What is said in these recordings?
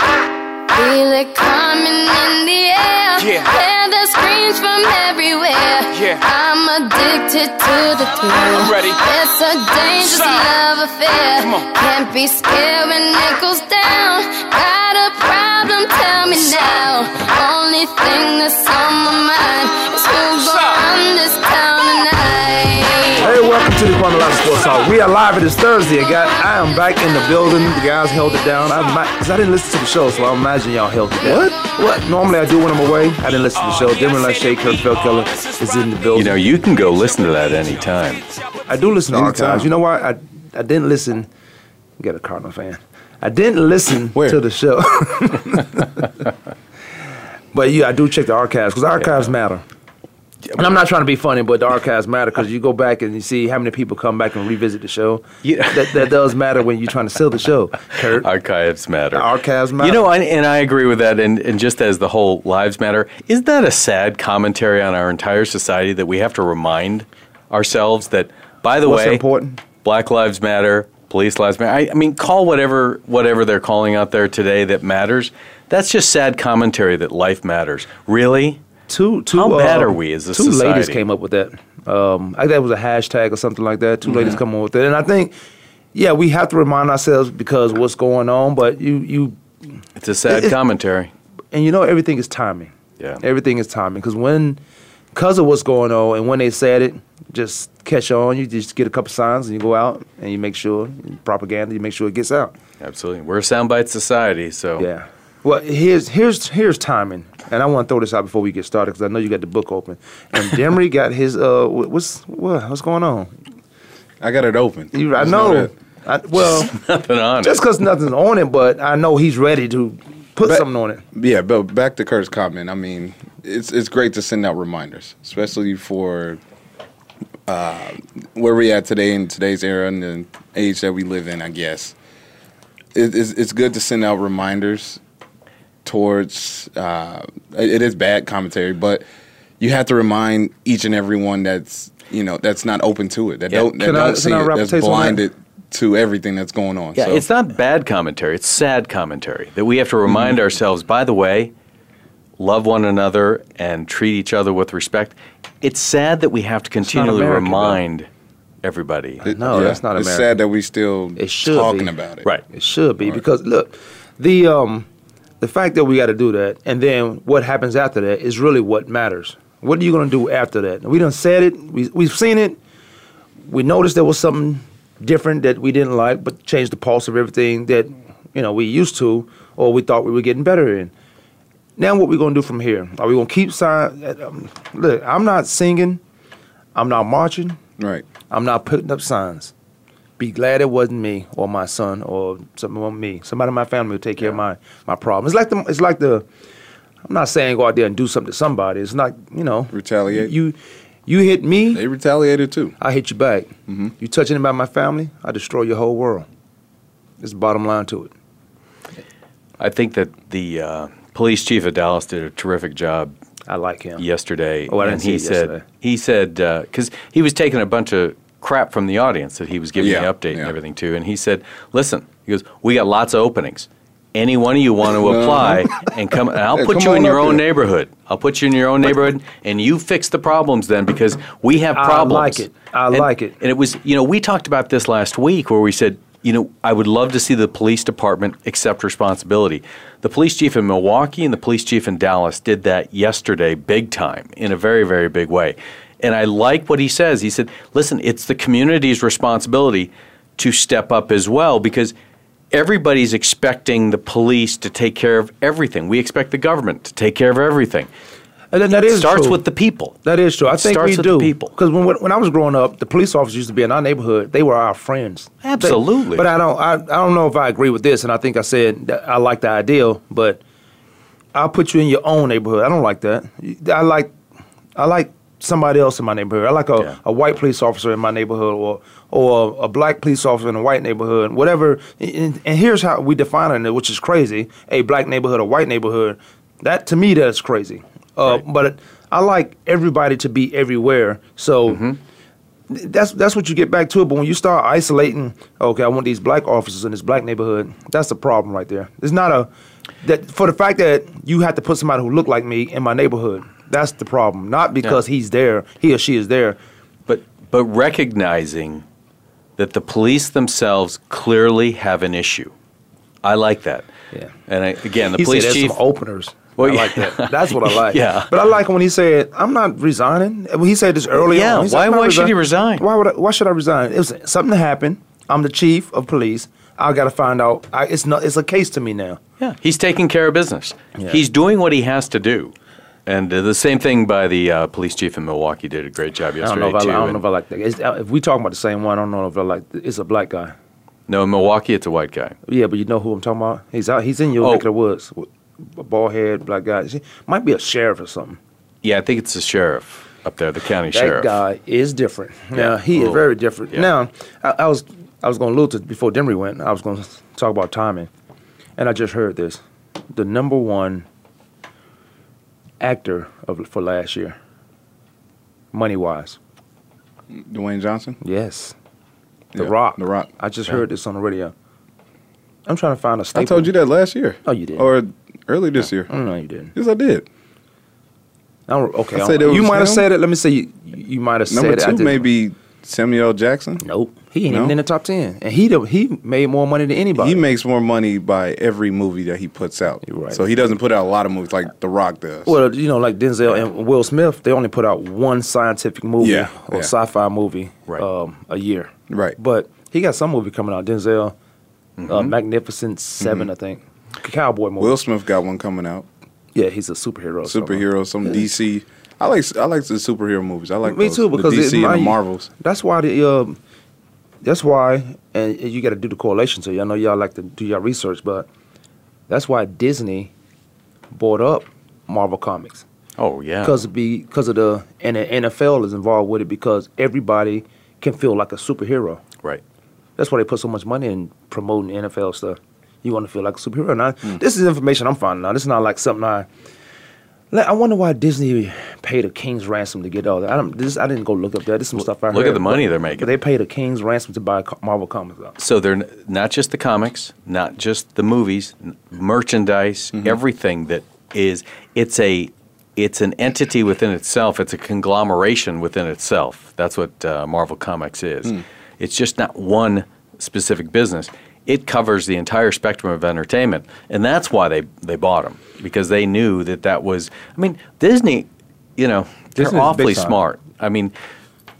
Feel it coming in the air. Yeah. Hear the screams from everywhere. Yeah. I'm addicted to the thrill. I'm ready. It's a dangerous Stop. love affair. Come on. Can't be scared when it goes down. Got a problem? Tell me now. Only thing that's on my mind is Kwamie Lassiter Sports Talk. We are live. It is Thursday. I, got, I am back in the building. The guys held it down. I, because I didn't listen to the show, so I imagine y'all held it down. What? What? Normally I do when I'm away. I didn't listen to the show. Demery Lachey, Kurt Feldkeller is in the building. You know, you can go listen to that anytime. I do listen to Anytime. archives. You know why? I I didn't listen. Get a Cardinal fan. I didn't listen Where? to the show. but yeah, I do check the archives because archives matter. And I'm not trying to be funny, but the archives matter because you go back and you see how many people come back and revisit the show. Yeah. That, that does matter when you're trying to sell the show, Kurt. Archives matter. Archives matter. You know, I, and I agree with that. And, and just as the whole lives matter, isn't that a sad commentary on our entire society that we have to remind ourselves that, by the What's way, important? Black Lives Matter, Police Lives Matter. I, I mean, call whatever whatever they're calling out there today that matters. That's just sad commentary that life matters. Really? Two, two, How bad uh, are we as a two ladies came up with that. Um, I think that was a hashtag or something like that. 2 ladies come up with it, and I think, yeah, we have to remind ourselves because what's going on. But you, you, It's a sad it- commentary. and you know, everything is timing. Yeah. Everything is timing because when, because of what's going on, and when they said it, just catch on. You just get a couple signs and you go out and you make sure propaganda. You make sure it gets out. Absolutely. We're a soundbite society, so Yeah. Well, here's here's here's timing, and I want to throw this out before we get started because I know you got the book open, and Demery got his uh, what's what, what's going on? I got it open. You, I know. I, well, nothing on just because nothing's on it, but I know he's ready to put something on it. Yeah, but back to Kurt's comment. I mean, it's it's great to send out reminders, especially for uh, where we at today in today's era and the age that we live in. I guess it, it's it's good to send out reminders towards. Uh, it it is bad commentary, but you have to remind each and every one that's you know that's not open to it, that Yeah. don't that Can don't can see it, that's a that? blinded to everything that's going on. Yeah, so. it's not bad commentary. It's sad commentary that we have to remind ourselves. By the way, love one another and treat each other with respect. It's sad that we have to continually America, though. remind everybody. It- No, that's not American. It's sad that we still It should talking be. about it. Right. It should be because look, the um, the fact that we got to do that, and then what happens after that is really what matters. What are you going to do after that? We done said it. We we've seen it. We noticed there was something different that we didn't like, but changed the pulse of everything that you know we used to or we thought we were getting better in. Now, what we going to do from here? Are we going to keep sign? Um, look, I'm not singing. I'm not marching. Right. I'm not putting up signs. Be glad it wasn't me or my son or something on me. Somebody in my family will take care of my my problem. It's like the it's like the I'm not saying go out there and do something to somebody. It's not you know Retaliate. You you hit me, They retaliated too. I hit you back. You touch anybody in my family, I destroy your whole world. It's the bottom line to it. I think that the uh, police chief of Dallas did a terrific job I like him. yesterday. Oh, I didn't and see he it said yesterday. he said because he was taking a bunch of crap from the audience that he was giving Yeah, the update and everything to, and he said, "Listen, he goes, we got lots of openings. Any one of you want to uh-huh. apply and come, and I'll Yeah, put come you in your own here." neighborhood. I'll put you in your own neighborhood, and you fix the problems then because we have problems. I like it. I And- like it. And it was, you know, we talked about this last week where we said, you know, I would love to see the police department accept responsibility. The police chief in Milwaukee and the police chief in Dallas did that yesterday, big time, in a very, very big way. And I like what he says. He said, listen, it's the community's responsibility to step up as well because everybody's expecting the police to take care of everything. We expect the government to take care of everything. And then that it is starts true. with the people. That is true. I think starts we with do. the people. Because when when I was growing up, the police officers used to be in our neighborhood. They were our friends. They- Absolutely. but I don't. I, I don't know if I agree with this. And I think I said I like the ideal, but I'll put you in your own neighborhood. I don't like that. I like I like somebody else in my neighborhood. I like a, Yeah. a white police officer in my neighborhood, or or a, a black police officer in a white neighborhood. Whatever. And, and here's how we define it, which is crazy: a black neighborhood, a white neighborhood. That to me, that's crazy. Uh, Right. But I like everybody to be everywhere. So Mm-hmm. that's that's what you get back to it. But when you start isolating, okay, I want these black officers in this black neighborhood. That's the problem right there. It's not a that for the fact that you have to put somebody who look like me in my neighborhood. That's the problem. Not because he's there, he or she is there. But but recognizing that the police themselves clearly have an issue. I like that. Yeah. And I, again, the he police said chief. some openers. Well, I like yeah. that. That's what I like. Yeah. But I like when he said, "I'm not resigning." When he said this early Yeah, on. Why- "I'm why should he resign- resign? Why would I, why should I resign? It was something happened. I'm the chief of police. I got to find out. I, it's not. It's a case to me now. Yeah, he's taking care of business. Yeah. He's doing what he has to do. And uh, the same thing by the uh, police chief in Milwaukee did a great job I don't yesterday know if I, I don't know if I like that. It's, uh, if we talking about the same one, I don't know if I like. It's a black guy. no, in Milwaukee, it's a white guy. Yeah, but you know who I'm talking about. He's out. He's in your Oh. neck of the woods. A bald head, black guy. He might be a sheriff or something. Yeah, I think it's the sheriff up there, the county That sheriff. That guy is different. Yeah. Now he is Oh. very different. Yeah. Now I, I was I was going to allude to before Demery went. I was going to talk about timing, and I just heard this: the number one actor of for last year, money wise. Dwayne Johnson. Yes, The Yeah, Rock. The Rock. I just Yeah. heard this on the radio. I'm trying to find a staple. I told you that last year. Oh, you did. Or early this year. Oh, no, you didn't. Yes, I did. I okay, I said you might have said it. Let me say You, you might have said it. I two didn't. Samuel L. Jackson. Nope, he ain't No? even in the top ten, and he he made more money than anybody. He makes more money by every movie that he puts out. Right. So he doesn't put out a lot of movies like The Rock does. Well, you know, like Denzel and Will Smith, they only put out one scientific movie Yeah, or yeah. sci-fi movie Right. um, a year. Right. But he got some movie coming out. Denzel, uh, Mm-hmm. Magnificent 7 I think. Cowboy movie. Will Smith got one coming out. yeah, he's a superhero. Superhero, some DC. I like I like the superhero movies. I like Me those, too, because the it DC and the Marvels. That's why the um, that's why, and you got to do the correlation. So I know y'all like to do your research, but that's why Disney bought up Marvel Comics. Oh yeah, because because of the and the NFL is involved with it because everybody can feel like a superhero. right. That's why they put so much money in promoting NFL stuff. You want to feel like a superhero. Now, Hmm. this is information I'm finding out. This is not like something I. Like, I wonder why Disney paid a king's ransom to get all that. I don't. This I didn't go look up that. This is some stuff I look heard. at the money but- they're making. But they paid a king's ransom to buy Marvel comics. So they're n- not just the comics, not just the movies, n- merchandise, Mm-hmm. everything that is. It's a it's an entity within itself. It's a conglomeration within itself. That's what uh, Marvel Comics is. Hmm. It's just not one specific business. It covers the entire spectrum of entertainment, and that's why they they bought them because they knew that that was. I mean, Disney, you know, they're Disney's awfully smart. I mean,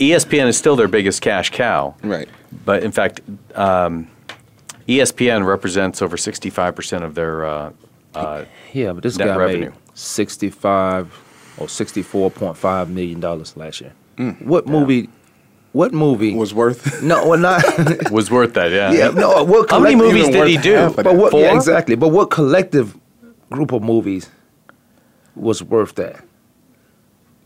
ESPN is still their biggest cash cow. Right. But in fact, um, ESPN represents over 65% of their. Uh, uh, Yeah, but this guy revenue. made sixty-five or sixty-four point five million dollars last year. What movie? What movie Was worth. No, well, not. was worth that, yeah. yeah, no. Uh, what How many movies did he do? But what? Yeah, exactly. But what collective group of movies was worth that?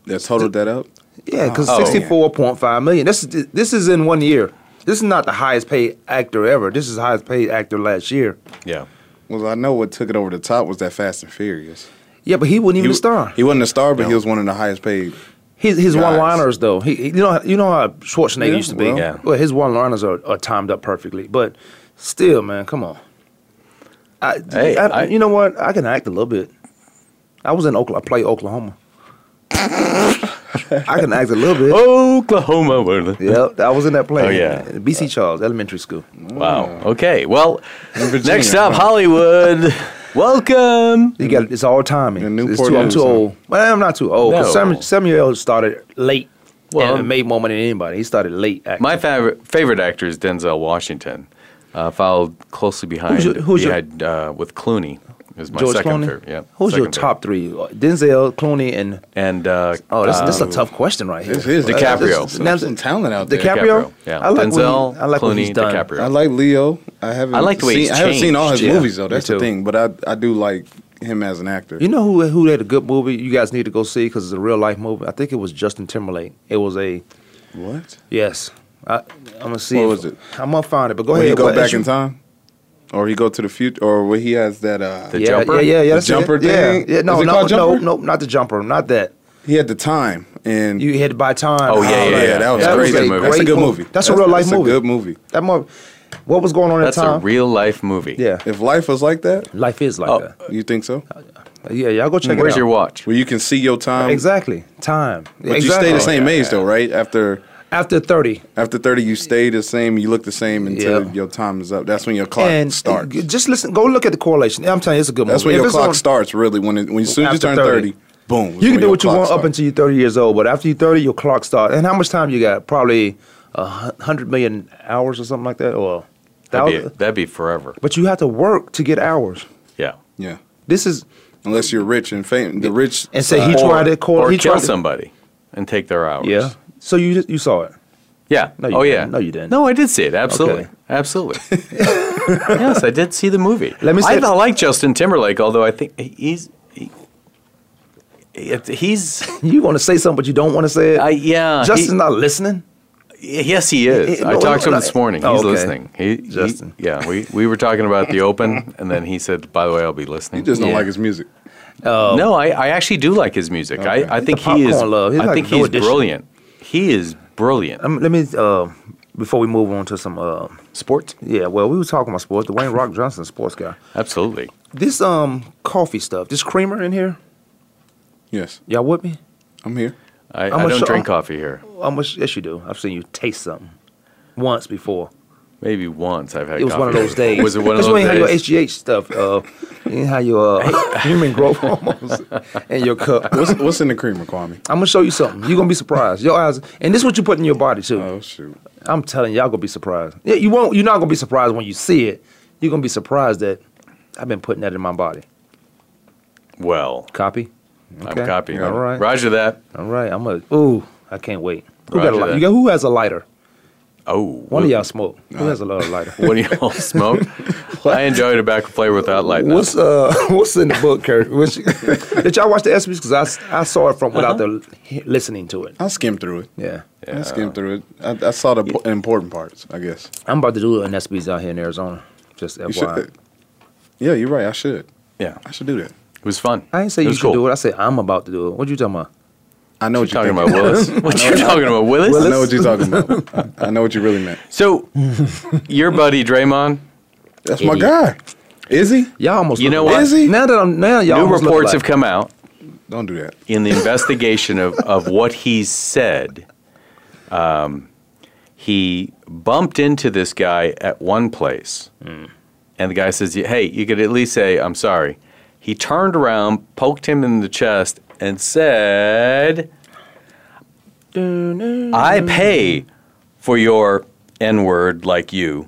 that totaled that up. Yeah, because Oh. sixty-four point five million. This is this is in one year. This is not the highest paid actor ever. This is the highest paid actor last year. Yeah. Well, I know what took it over the top was that Fast and Furious. Yeah, but he wasn't even He, a star. he wasn't a star, but he was one of the highest paid. His his one liners though, he, he- you know you know how Schwarzenegger Yeah, used to be. well. Yeah. Well, his one liners are, are timed up perfectly, but still, man, come on. I, Hey, I- I- you know what? I can act a little bit. I was in Oklahoma. I played Oklahoma. I can act a little bit. Oklahoma. were the- Yep, I was in that play. Oh, yeah. BC Charles Elementary School. Wow. Okay. Well, Virginia, next up. Hollywood. Welcome. You got it's all timing. In It's Newport too, I'm too old. Well, I'm not too old. No. Samuel, Samuel started late. Well- Well, and made more money than anybody. He started late. Acting. My favorite favorite actor is Denzel Washington, Uh, followed closely behind. Who's your- who's your- behind, uh, with Clooney is my George second Clooney. favorite. Yeah. Who's your second top three? Denzel, Clooney, and. And uh, oh, this, this is um, a tough question right here. This is DiCaprio. There's some, some talent out there. DiCaprio? Yeah. I like what he- Denzel, I like what Clooney, he's done. DiCaprio. I like Leo. I haven't. I like the way seen, he's I haven't seen all his. Yeah, movies though. That's the thing. But I I do like him as an actor. You know who who had a good movie? You guys need to go see because it's a real life movie. I think it was Justin Timberlake. It was a what? yes. I, I'm gonna see. What if- was it? I'm gonna find it. But go Will ahead. he go What- back in time, or he go to the future, or where he has that? uh The yeah, jumper? Yeah, yeah, yeah. The that's it. jumper yeah. thing? Yeah, no, no, no, no, not the jumper, not that. He had the time, and You had to buy time. Oh, yeah, yeah, yeah. that was That was crazy. a That's a good movie. movie. That's a real life that's movie. a good movie. That movie. What was going on That's at the time? That's a real life movie. yeah, If life was like that, life is like Oh. that. you think so? Yeah, y'all go check it out. Where's your watch? Where you can see your time, Exactly, time. but exactly. you stay the same age though, right? After after thirty. after thirty, you stay the same. You look the same until Yeah. your time is up. That's when your clock and starts. just listen. Go look at the correlation. I'm telling you, it's a good That's movie. when If your it's clock on- starts. Really, when it, when as soon as you turn 30. thirty, boom. You can do what you clock want up until you're 30 years old, but after you're 30, your clock starts. And how much time you got? Probably a hundred million hours or something like that, or That'd be, that'd be forever. But you have to work to get hours. Yeah. Yeah, This is unless you're rich and famous. The rich and say he tried to call. or he kill tried to- somebody and take their hours. Yeah. So you you saw it. Yeah. No, you oh, yeah. didn't. No, you didn't. No, I did see it. Absolutely. Okay. Absolutely. yes, I did see the movie. Let me I, say- I like Justin Timberlake, although I think he's he, he's You want to say something, but you don't want to say it. I, yeah. Justin's he- not listening. Yes, he is. He- I no, talked to him no, this morning. He's oh, okay. listening. He, he- Justin. yeah, we, we were talking about the open, and then he said, "By the way, I'll be listening." You just don't Yeah. like his music. Oh. no, I, I actually do like his music. Okay. I, I think He's he is. love. He's I like think New he's Edition. brilliant. He is brilliant. Um, let me uh, before we move on to some. Uh, Sports, yeah, well, we were talking about sports. Dwayne Rock Johnson, sports guy. absolutely. This um coffee stuff. This creamer in here. Yes, Y'all with me? I'm here. I, I'm I a don't sh- drink I'm- coffee here. How much? Yes, you do. I've seen you taste something once before. Maybe once I've had. It was one of those days. Was it one of That's those when you had your? HGH stuff. Uh, you had your uh, human growth hormones in your cup. What's what's in the creamer, Kwamie? I'm gonna show you something. You're gonna be surprised. Your eyes, and this is what you put in your body too. Oh shoot. I'm telling you, y'all gonna be surprised. Yeah, you won't. You're not gonna be surprised when you see it. You're gonna be surprised that I've been putting that in my body. Well, Copy. I'm copying. All right. Roger that. All right. I'm a. Ooh, I can't wait. Who got a Roger lighter? You got, who has a lighter? Oh, One of y'all smoke. Who has a lot of lighter? What do y'all smoke? I enjoy tobacco flavor without light. now. What's uh what's in the book, Kurt? What's, did y'all watch the ESPYS? Because I, I saw it from without the listening to it. I skimmed through it. Yeah, I skimmed through it. I, I saw the po- important parts. I guess. I'm about to do an ESPYS out here in Arizona. Just You FYI. should. Yeah, you're right. I should. Yeah, I should do that. it was fun. I didn't say it you should cool. do it. I said I'm about to do it. What you talking about? I know What what you you're talking about, Willis? What you talking about, Willis? I know what you're talking about. I know what you really meant. So, your buddy Draymond, That's my guy. Is he? Y'all almost. You know alike. what? Is he? Now that I'm now y'all new almost look reports have come out Don't do that. in the investigation of, of what he said. Um, he bumped into this guy at one place, Hmm. and the guy says, "Hey, you could at least say I'm sorry." He turned around, poked him in the chest, and said, "I pay for your N word like you.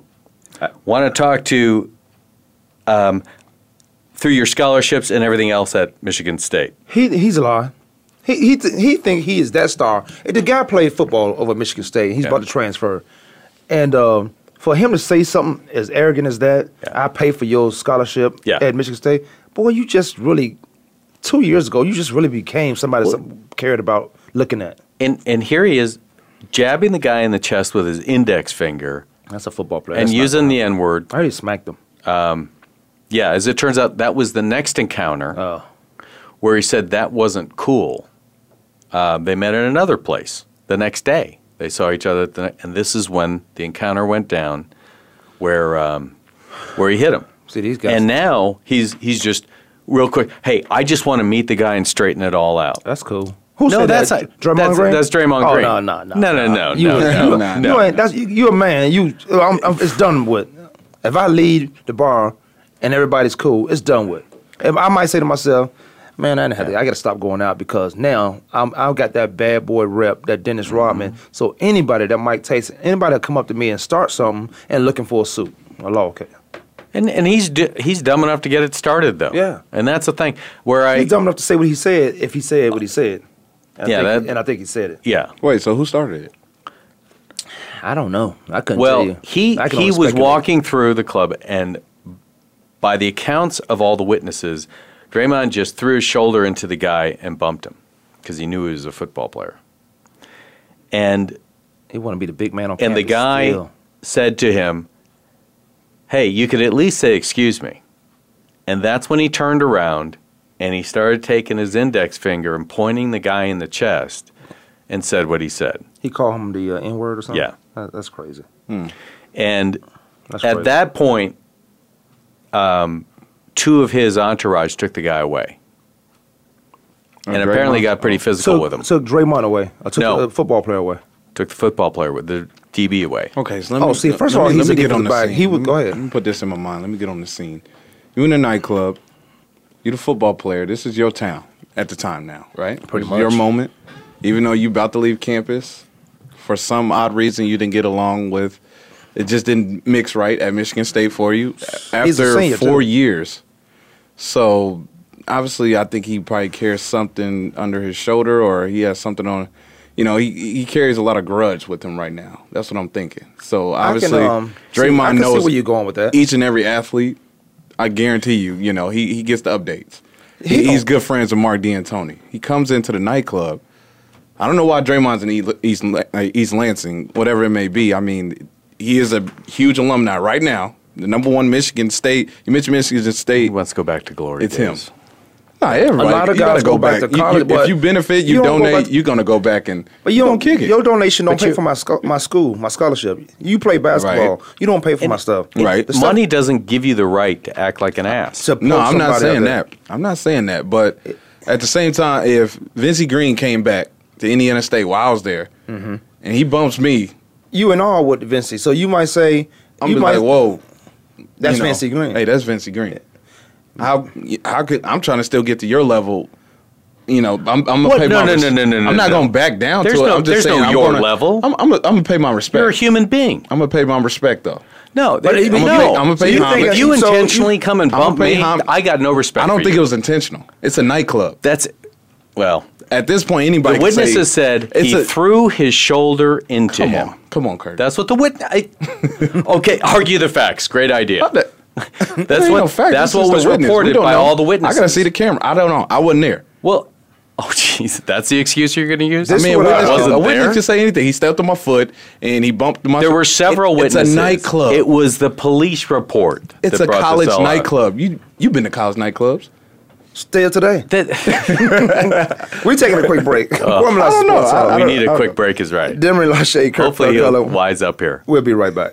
Want to talk to um, through your scholarships and everything else at Michigan State." He he's a lie. He he th- he think he is that star. The guy played football over at Michigan State. He's Yeah. about to transfer, and um, for him to say something as arrogant as that, Yeah. I pay for your scholarship Yeah. at Michigan State. Boy, you just really two years ago, you just really became somebody some cared about looking at. And and here he is, jabbing the guy in the chest with his index finger That's a football player. and That's using the N word. I already smacked him. Yeah, as it turns out, that was the next encounter Oh, where he said that wasn't cool. Uh, they met in another place the next day. They saw each other, at ne- and this is when the encounter went down, where um, where he hit him. see these guys. And now he's he's just real quick. Hey, I just want to meet the guy and straighten it all out. that's cool. Who No, said that's that? not- Draymond that's- Green. that's Draymond oh, Green. No, no, no, No, no, no, You, no, you, no, you, no, you no. ain't. That's you, you a man. You, I'm, I'm, it's done with. If I lead the bar and everybody's cool, it's done with. If I might say to myself, man, I, didn't to, I got to stop going out because now I'm, I've got that bad boy rep, that Dennis Mm-hmm. Rodman. So anybody that might taste, anybody that come up to me and start something and looking for a suit, a law. Okay. And and he's d- he's dumb enough to get it started though. Yeah. And that's the thing where I He's dumb enough to say what he said if he said what he said. And I Yeah, think- that- and I think he said it. yeah. Wait, so who started it? I don't know. I couldn't tell Well, he he was speculate. walking through the club, and by the accounts of all the witnesses, Draymond just threw his shoulder into the guy and bumped him because he knew he was a football player. And He wanted to be the big man on and the guy still. said to him, "Hey, you could at least say excuse me." And that's when he turned around and he started taking his index finger and pointing the guy in the chest and said what he said. He called him the uh, N word or something. Yeah. That- that's crazy. And That's at crazy. that point, um, two of his entourage took the guy away, and Draymond? apparently got pretty physical took, with him. took Draymond away. I took No. the football player away. Took the football player with the DB away. Okay, so let Oh, me. see, first let of all, me- he's let a me get on the scene. He would- go ahead. Let me put this in my mind. Let me get on the scene. You in a nightclub. You the football player. This is your town at the time now, right? Pretty much. Your moment. Even though you about to leave campus, for some odd reason you didn't get along with. It just didn't mix right at Michigan State for you after four too. years. So obviously, I think he probably carries something under his shoulder, or he has something on. You know, he he carries a lot of grudge with him right now. That's what I'm thinking. So obviously, I can, um, see- Draymond I can knows see where you're going with that. each and every athlete. I guarantee you, you know, he he gets the updates. He, He he's good friends with Mark Dantonio. He comes into the nightclub. I don't know why Draymond's in East uh, East Lansing, whatever it may be. I mean, he is a huge alumni right now. The number one Michigan State. You mentioned Michigan State. He wants to go back to glory. It's days. him. Nah, everybody. A lot of you gotta guys go back to You- you- college, if you benefit, you, you don't go donate. you're gonna go back and But you don't don't kick it. Your donation don't But pay you- for my scho- my school, my scholarship. You play basketball. Right. You don't pay for my stuff. Right. Stuff- Money doesn't give you the right to act like an ass. No, I'm not saying out that. I'm not saying that. But at the same time, if Vincie Green came back to Indiana State while I was there, Mm-hmm. and he bumps me, You and all with Vinci. So you might say I'm you be might like, "Whoa, that's you know, Vinci Green. Hey, that's Vincie Green. How how could I'm trying to still get to your level? You know, I'm, I'm gonna What? pay No, my no, no, no, no, no, I'm not no. gonna back down There's to it. no- I'm just there's no saying I'm your gonna- level. I'm, I'm, gonna, I'm gonna pay my respect. You're a human being. I'm gonna pay my respect though. No, But even I'm no. gonna pay- I'm gonna So you homage. if you So intentionally come and bump me, hom- I got no respect. I don't think you. it was intentional. It's a nightclub. That's well. At this point, anybody. The can say- witnesses said he a- threw his shoulder into Come him. on, come on, Kurt. That's what the witness. okay, argue the facts. Great idea. That- That's what. no fact. That's This what is was witness. Reported by know. all the witnesses. I gotta see the camera. I don't know. I wasn't there. Well, oh jeez, that's the excuse you're going to use. I mean, a what I- witness, wasn't a witness there. can say anything. He stepped on my foot and he bumped my. There were several It- witnesses. It's a nightclub. It was the police report. it's that a college all out. nightclub. You you've been to college nightclubs? Still today. We're taking a quick break. Uh, I don't know. I- I we don't- need I a don't quick know. break. Is right. Demery Lachey, Kirk Hopefully he'll wise up here. We'll be right back.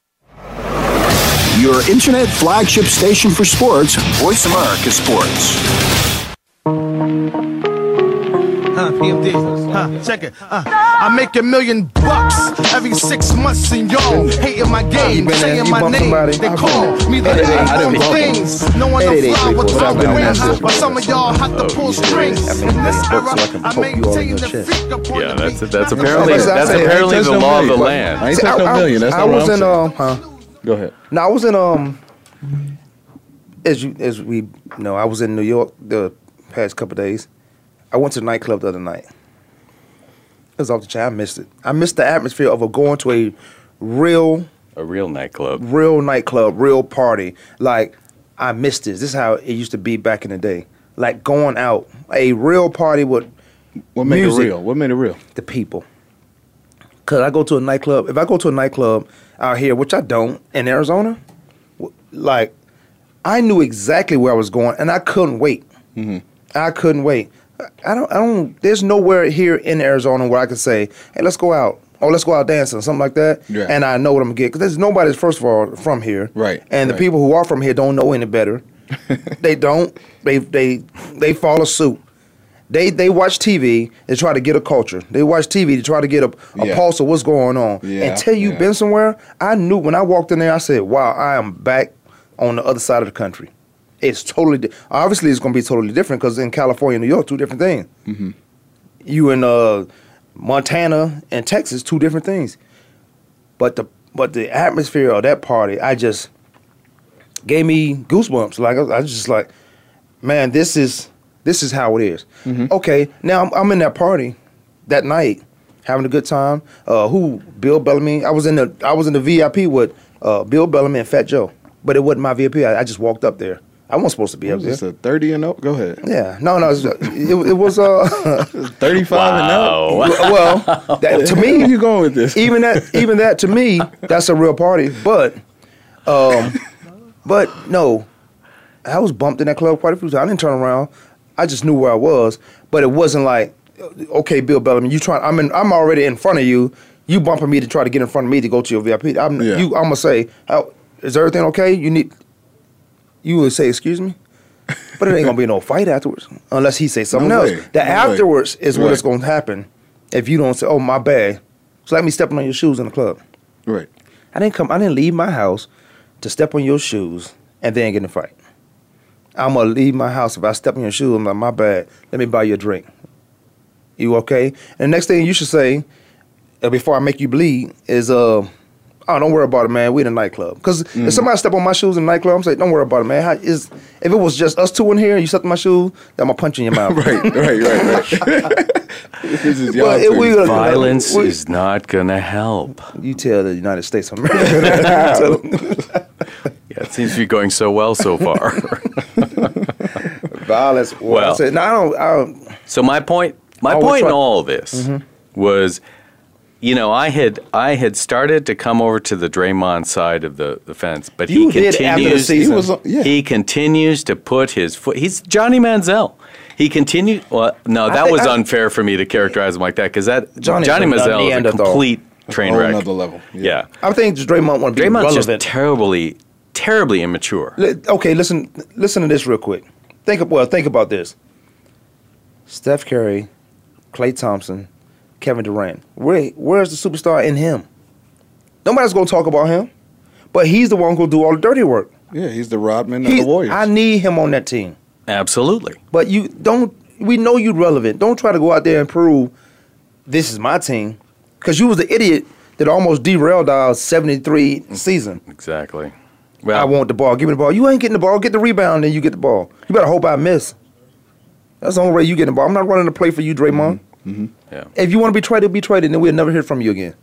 Your internet flagship station for sports. Voice America Sports. Huh, PMD. Huh, check it. Uh, I make a million bucks every six months, and y'all hating my game, been saying my name. somebody? They call me the Hey, hey, I didn't eight things. No one Hey, to hey, fly with but top I've been on that wings, but some of y'all have to pull strings. I mean, In this era, I can I poke you all in maintain the chest. freak upon Yeah, the that's that's apparently That's what I that's said. Ain't apparently the law of the land. I ain't See, touched no I- I- million. That's I not what I'm in saying. Huh? Go ahead. No, I was in um, as you as we know, I was in New York the past couple days. I went to the nightclub the other night. It was off the chain. I missed it. I missed the atmosphere of a going to a real, A real nightclub. real nightclub, real party. Like I missed this. This is how it used to be back in the day. Like going out, a real party with What made Music. it real? What made it real? the people. Cause I go to a nightclub. If I go to a nightclub out here, which I don't in Arizona, like I knew exactly where I was going, and I couldn't wait. Mm-hmm. I couldn't wait. I don't. I don't. There's nowhere here in Arizona where I could say, "Hey, let's go out." Or let's go out dancing, something like that. Yeah. And I know what I'm gonna get because there's nobody's first of all from here, Right, And the people who are from here don't know any better. they don't. They they they follow suit. They they watch TV. They try to get a culture. They watch TV to try to get a, a Yeah. pulse of what's going on. Yeah, Until you've yeah. been somewhere, I knew when I walked in there. I said, "Wow, I am back on the other side of the country." It's totally di- obviously it's going to be totally different because in California, and New York, two different things. Mm-hmm. You in uh, Montana and Texas, two different things. But the but the atmosphere of that party, I just gave me goosebumps. Like I was, I was just like, man, this is this is how it is. Okay, now I'm, I'm in that party that night, having a good time. Uh, who? Bill Bellamy. I was in the I was in the VIP with uh, Bill Bellamy and Fat Joe, but it wasn't my VIP. I, I just walked up there. I wasn't supposed to be up Was there. this a 30 and up? Go ahead. yeah, no, no, it, was- it, it was uh, 35 and up? well, that, to me, Where you going with this? even that even that to me that's a real party but um but no i was bumped in that club quite a few times i didn't turn around i just knew where i was but it wasn't like okay bill bellamy you trying i'm in i'm already in front of you you bumping me to try to get in front of me to go to your vip i'm Yeah. you i'm gonna say how, is everything okay you need you would say excuse me but it ain't gonna be no fight afterwards unless he say something No else way. the No way. afterwards is what Right. is gonna happen if you don't say oh my bad it's like me stepping on your shoes in the club Right. I didn't come. I didn't leave my house to step on your shoes and then get in a fight. I'm gonna leave my house if I step on your shoes. I'm like, my bad. Let me buy you a drink. You okay? And the next thing you should say, uh, before I make you bleed, is uh, oh, don't worry about it, man. We in a nightclub. Because if somebody step on my shoes in a nightclub, I'm saying, don't worry about it, man. How, is if it was just us two in here and you stepped on my shoes, then I'm gonna punch you in your mouth. Right, right, right, right. this is y'all Well, we gonna- Violence we- is not gonna help. You tell the United States of America. Yeah, it seems to be going so well so far. Violence. Well, Well. I no, I don't. I don't So my point, my oh, Always point in all of this mm-hmm. was, you know, I had I had started to come over to the Draymond side of the, the fence, but You he did after the continues. He was, yeah. He continues to put his foot. He's Johnny Manziel. He continued. Well, no, that think was I- unfair for me to characterize him like that because that Johnny's Johnny Manziel is a complete train wreck. nother level. Yeah, I think Draymond want to be Draymond's just relevant. terribly, terribly immature. Li- okay, listen, listen to this real quick. Think of, well, think about this. Steph Curry, Klay Thompson, Kevin Durant. Where, where's the superstar in him? Nobody's gonna talk about him, but he's the one who'll do all the dirty work. Yeah, he's the Rodman of the Warriors. I need him on that team. Absolutely. But you don't. We know you're relevant. Don't try to go out there and prove this is my team, because you was the idiot that almost derailed our '73 season. Exactly. I want the ball. Give me the ball. You ain't getting the ball. Get the rebound, then you get the ball. You better hope I miss. That's the only way you get the ball. I'm not running the play for you, Draymond. Mm-hmm. Mm-hmm. yeah, If you want to be traded, be traded, and then we'll never hear from you again.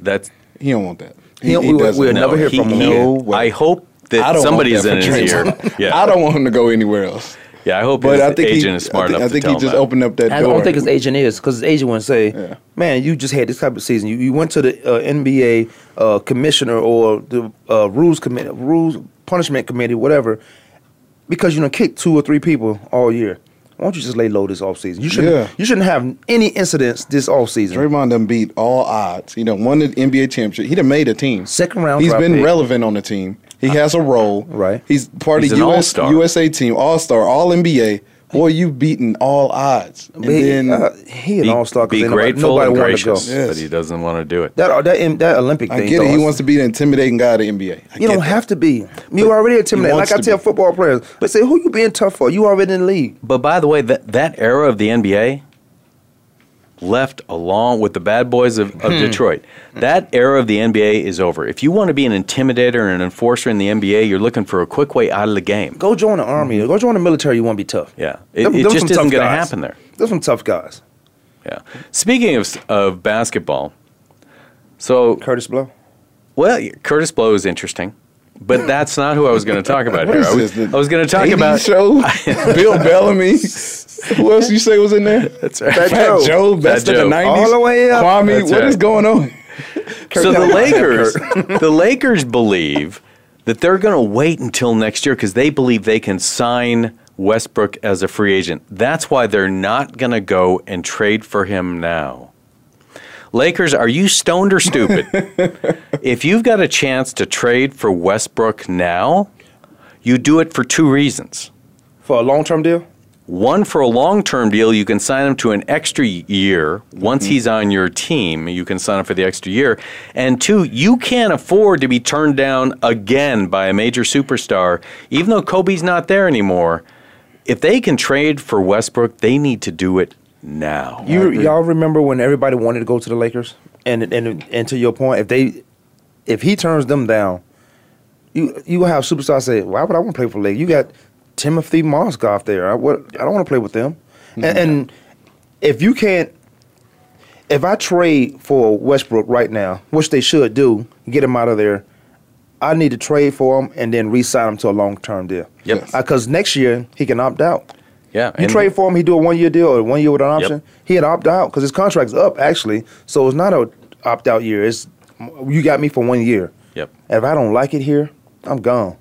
that's he don't want that. He don't- we- doesn't. we'll never hear he- from him he- again. No. I hope that don't somebody's want in his ear. Yeah, I don't want him to go anywhere else. Yeah, I hope But his I think agent he, is smart I think, enough I to think tell he him just that. opened up that I door. don't think his agent is because his agent wouldn't say, Yeah. "Man, you just had this type of season. You, you went to the uh, NBA uh, commissioner or the uh, rules committee, rules punishment committee, whatever, because you know kicked two or three people all year. Why don't you just lay low this offseason? You shouldn't. Yeah. You shouldn't have any incidents this offseason. Draymond done beat all odds. You know, won the NBA championship. He done made a team. Second round He's been pick. relevant on the team. He has a role. Right. He's part He's of an US, all-star. USA team, All Star, All NBA, Boy, you've beaten all odds. And But he, then uh, he an all star. be grateful nobody and wanted gracious, to go. but he doesn't want to do it. That that that Olympic thing. I get it. though, He wants to be the intimidating guy of the NBA. I You don't that. have to be. You already intimidating. Like I tell be. football players, but say, "Who you being tough for? You already in the league." But by the way, that that era of the NBA left along with the bad boys of, of Hmm. Detroit. That era of the NBA is over. If you want to be an intimidator and an enforcer in the NBA, you're looking for a quick way out of the game. Go join the army. Go join the military. You want to be tough. Yeah, it, Them- it them just some isn't tough going to guys. happen there. There's some tough guys. Yeah. Speaking of of basketball, so Kurtis Blow. well, Kurtis Blow is interesting, but that's not who I was going to talk about here. I was, I was going to talk 80s about show. Bill Bellamy. Who else you say was in there? That's right. Fat Joe. Joe. Best Fat of the nineties. All the way up. Kwamie. That's What is right. going on? so the Lakers, the Lakers believe that they're going to wait until next year because they believe they can sign Westbrook as a free agent. That's why they're not going to go and trade for him now. Lakers, are you stoned or stupid? if you've got a chance to trade for Westbrook now, you do it for two reasons. For a long term deal? One for a long term deal, you can sign him to an extra year. Once mm-hmm. he's on your team, you can sign him for the extra year. And two, you can't afford to be turned down again by a major superstar, even though Kobe's not there anymore. If they can trade for Westbrook, they need to do it now. You y'all remember when everybody wanted to go to the Lakers? And and and to your point, if they if he turns them down, you you gonna have superstars say, "Why would I want to play for the Lakers?" You got Timothy Mozgov there. I what I don't want to play with them. And, mm-hmm. and if you can't, if I trade for Westbrook right now, which they should do, get him out of there. I need to trade for him and then re-sign him to a long-term deal. Yep. Uh, because next year he can opt out. Yeah. You trade for him, he do a one year deal or one year with an option. Yep. He had opt out because his contract's up actually, so it's not a opt out year. It's you got me for one year. Yep. If I don't like it here, I'm gone.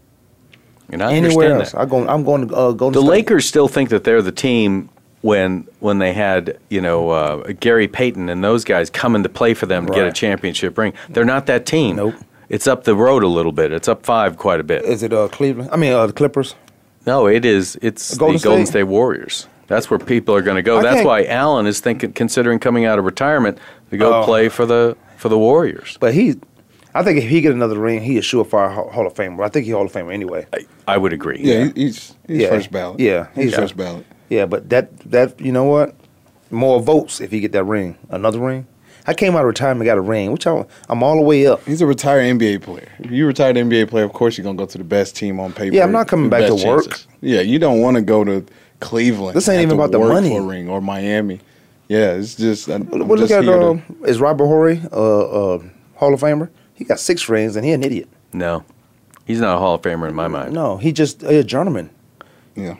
And I Anywhere else, that. I go. I'm going to uh, go. the Lakers still think that they're the team when when they had you know uh, Gary Payton and those guys coming to play for them to get a championship ring. They're not that team. Nope. It's up the road a little bit. It's up five quite a bit. Is it uh, Cleveland? I mean, uh, the Clippers. No, it is. It's Golden the Golden State? State Warriors. That's where people are going to go. I That's why Allen is thinking, considering coming out of retirement to go Oh. play for the for the Warriors. But he, I think if he get another ring, he is surefire Hall Hall of Famer. I think he Hall of Famer anyway. I, I would agree. Yeah, he- he's he's Yeah. first ballot. Yeah, he's he's- first ballot. Yeah, but that that you know what, more votes if he get that ring, another ring. I came out of retirement, got a ring, which I, I'm all the way up. He's a retired NBA player. If you retired NBA player, of course you're gonna go to the best team on paper. Yeah, I'm not coming back to best work. chances. Yeah, you don't want to go to Cleveland. This ain't even to about the money. for a ring or Miami. Yeah, it's just. I'm, I'm look just at here to- um, is Robert Horry, uh, uh, Hall of Famer? He got six rings, and he an idiot. No, he's not a Hall of Famer in my mind. No, he just a journeyman. yeah.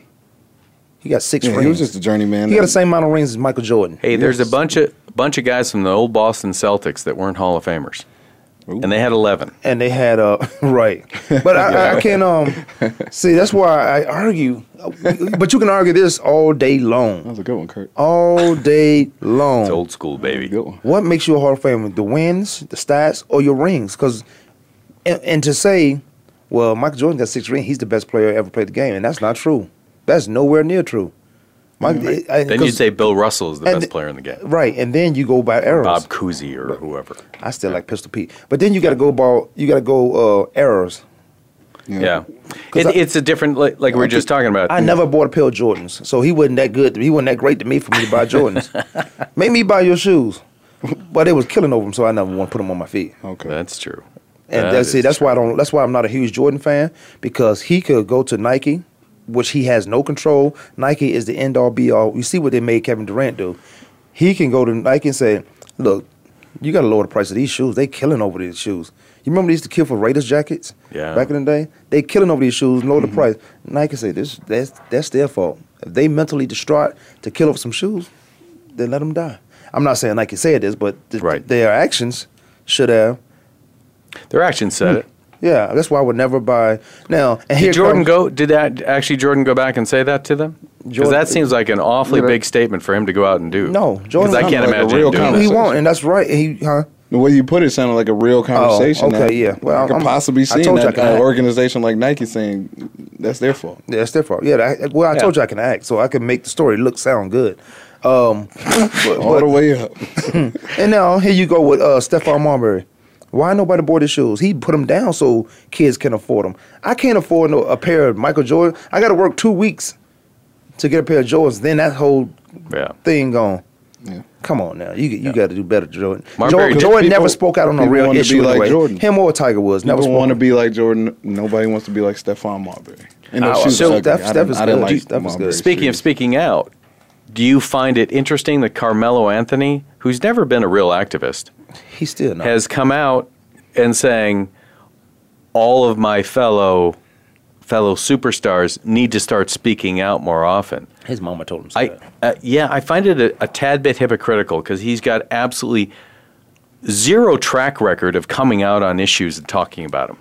He got six Yeah, rings. he was just a journeyman. He got the same amount of rings as Michael Jordan. Hey, there's a bunch of bunch of guys from the old Boston Celtics that weren't Hall of Famers, Ooh. and they had eleven. and they had uh right, but I, I can't um see. That's why I argue. But you can argue this all day That long, was a good one, Kurt. all day long. It's old school, baby. Good one. What makes you a Hall of Famer? The wins, the stats, or your rings? Because, and, and to say, well, Michael Jordan got six rings, he's the best player ever played the game, and that's not true. That's nowhere near true. Mike, I- Then 'cause- you'd say Bill Russell is the best the- player in the game. right, and then you go by errors. Bob Cousy or whoever. I still like Pistol Pete, but then you got to go ball. You got to go uh, errors. Yeah, 'Cause it, I- it's a different. Like, like we were just talking about. I never bought a pair of Jordans, so he wasn't that good. He wasn't that great to me for me to buy Jordans. Made me buy your shoes, but they was killing over them, so I never want to put them on my feet. Okay. That's true. And That that's see, that's true. why I don't. That's why I'm not a huge Jordan fan because he could go to Nike, which he has no control. Nike is the end all be all. You see what they made Kevin Durant do. He can go to Nike and say, "Look, you got to lower the price of these shoes. They killing over these shoes. You remember they used to kill for Raiders jackets? Yeah. Back in the day, they killing over these shoes. Lower the mm-hmm. price. Nike say this. That's that's their fault. If they mentally distraught to kill over some shoes, then let them die. I'm not saying Nike said this, but th- Right. their actions should have. Their actions said hmm. it. Yeah, that's why I would never buy. Now, and here Did Jordan comes, go? Did that actually Jordan go back and say that to them? Because that seems like an awfully Yeah. big statement for him to go out and do. No, Jordan- I can't Sounds like a imagine real him doing He, won't, and that's right. He, huh? The way you put it sounded like a real conversation. Oh, okay, that yeah. Well, I could I'm- possibly I see told you I that can uh, organization like Nike saying that's their fault. Yeah, it's their fault. Yeah, I, well, I Yeah. told you I can act, so I can make the story look sound good. Um, but- All but- the way up. and now here you go with uh, Stephon Marbury. Why nobody bought his shoes? He put them down so kids can afford them. I can't afford no, a pair of Michael Jordan. I got to work two weeks to get a pair of Jordans. Then that whole Yeah. thing gone. Yeah. Come on now, you you got to do better, Jordan. Marbury- Jordan, Jordan People- never spoke out on a real want to issue be like anyway. Jordan. Him or Tiger Woods never People spoke. want to be like Jordan. Nobody wants to be like Stephon Marbury. And those Oh, shoes so. Steph- Steph didn't- is I didn't good. like Steph is good. Marbury's Speaking of speaking out, do you find it interesting that Carmelo Anthony, who's never been a real activist, He's still not. has come out and saying all of my fellow fellow superstars need to start speaking out more often. His mama told him. I uh, yeah, I find it a, a tad bit hypocritical because he's got absolutely zero track record of coming out on issues and talking about them.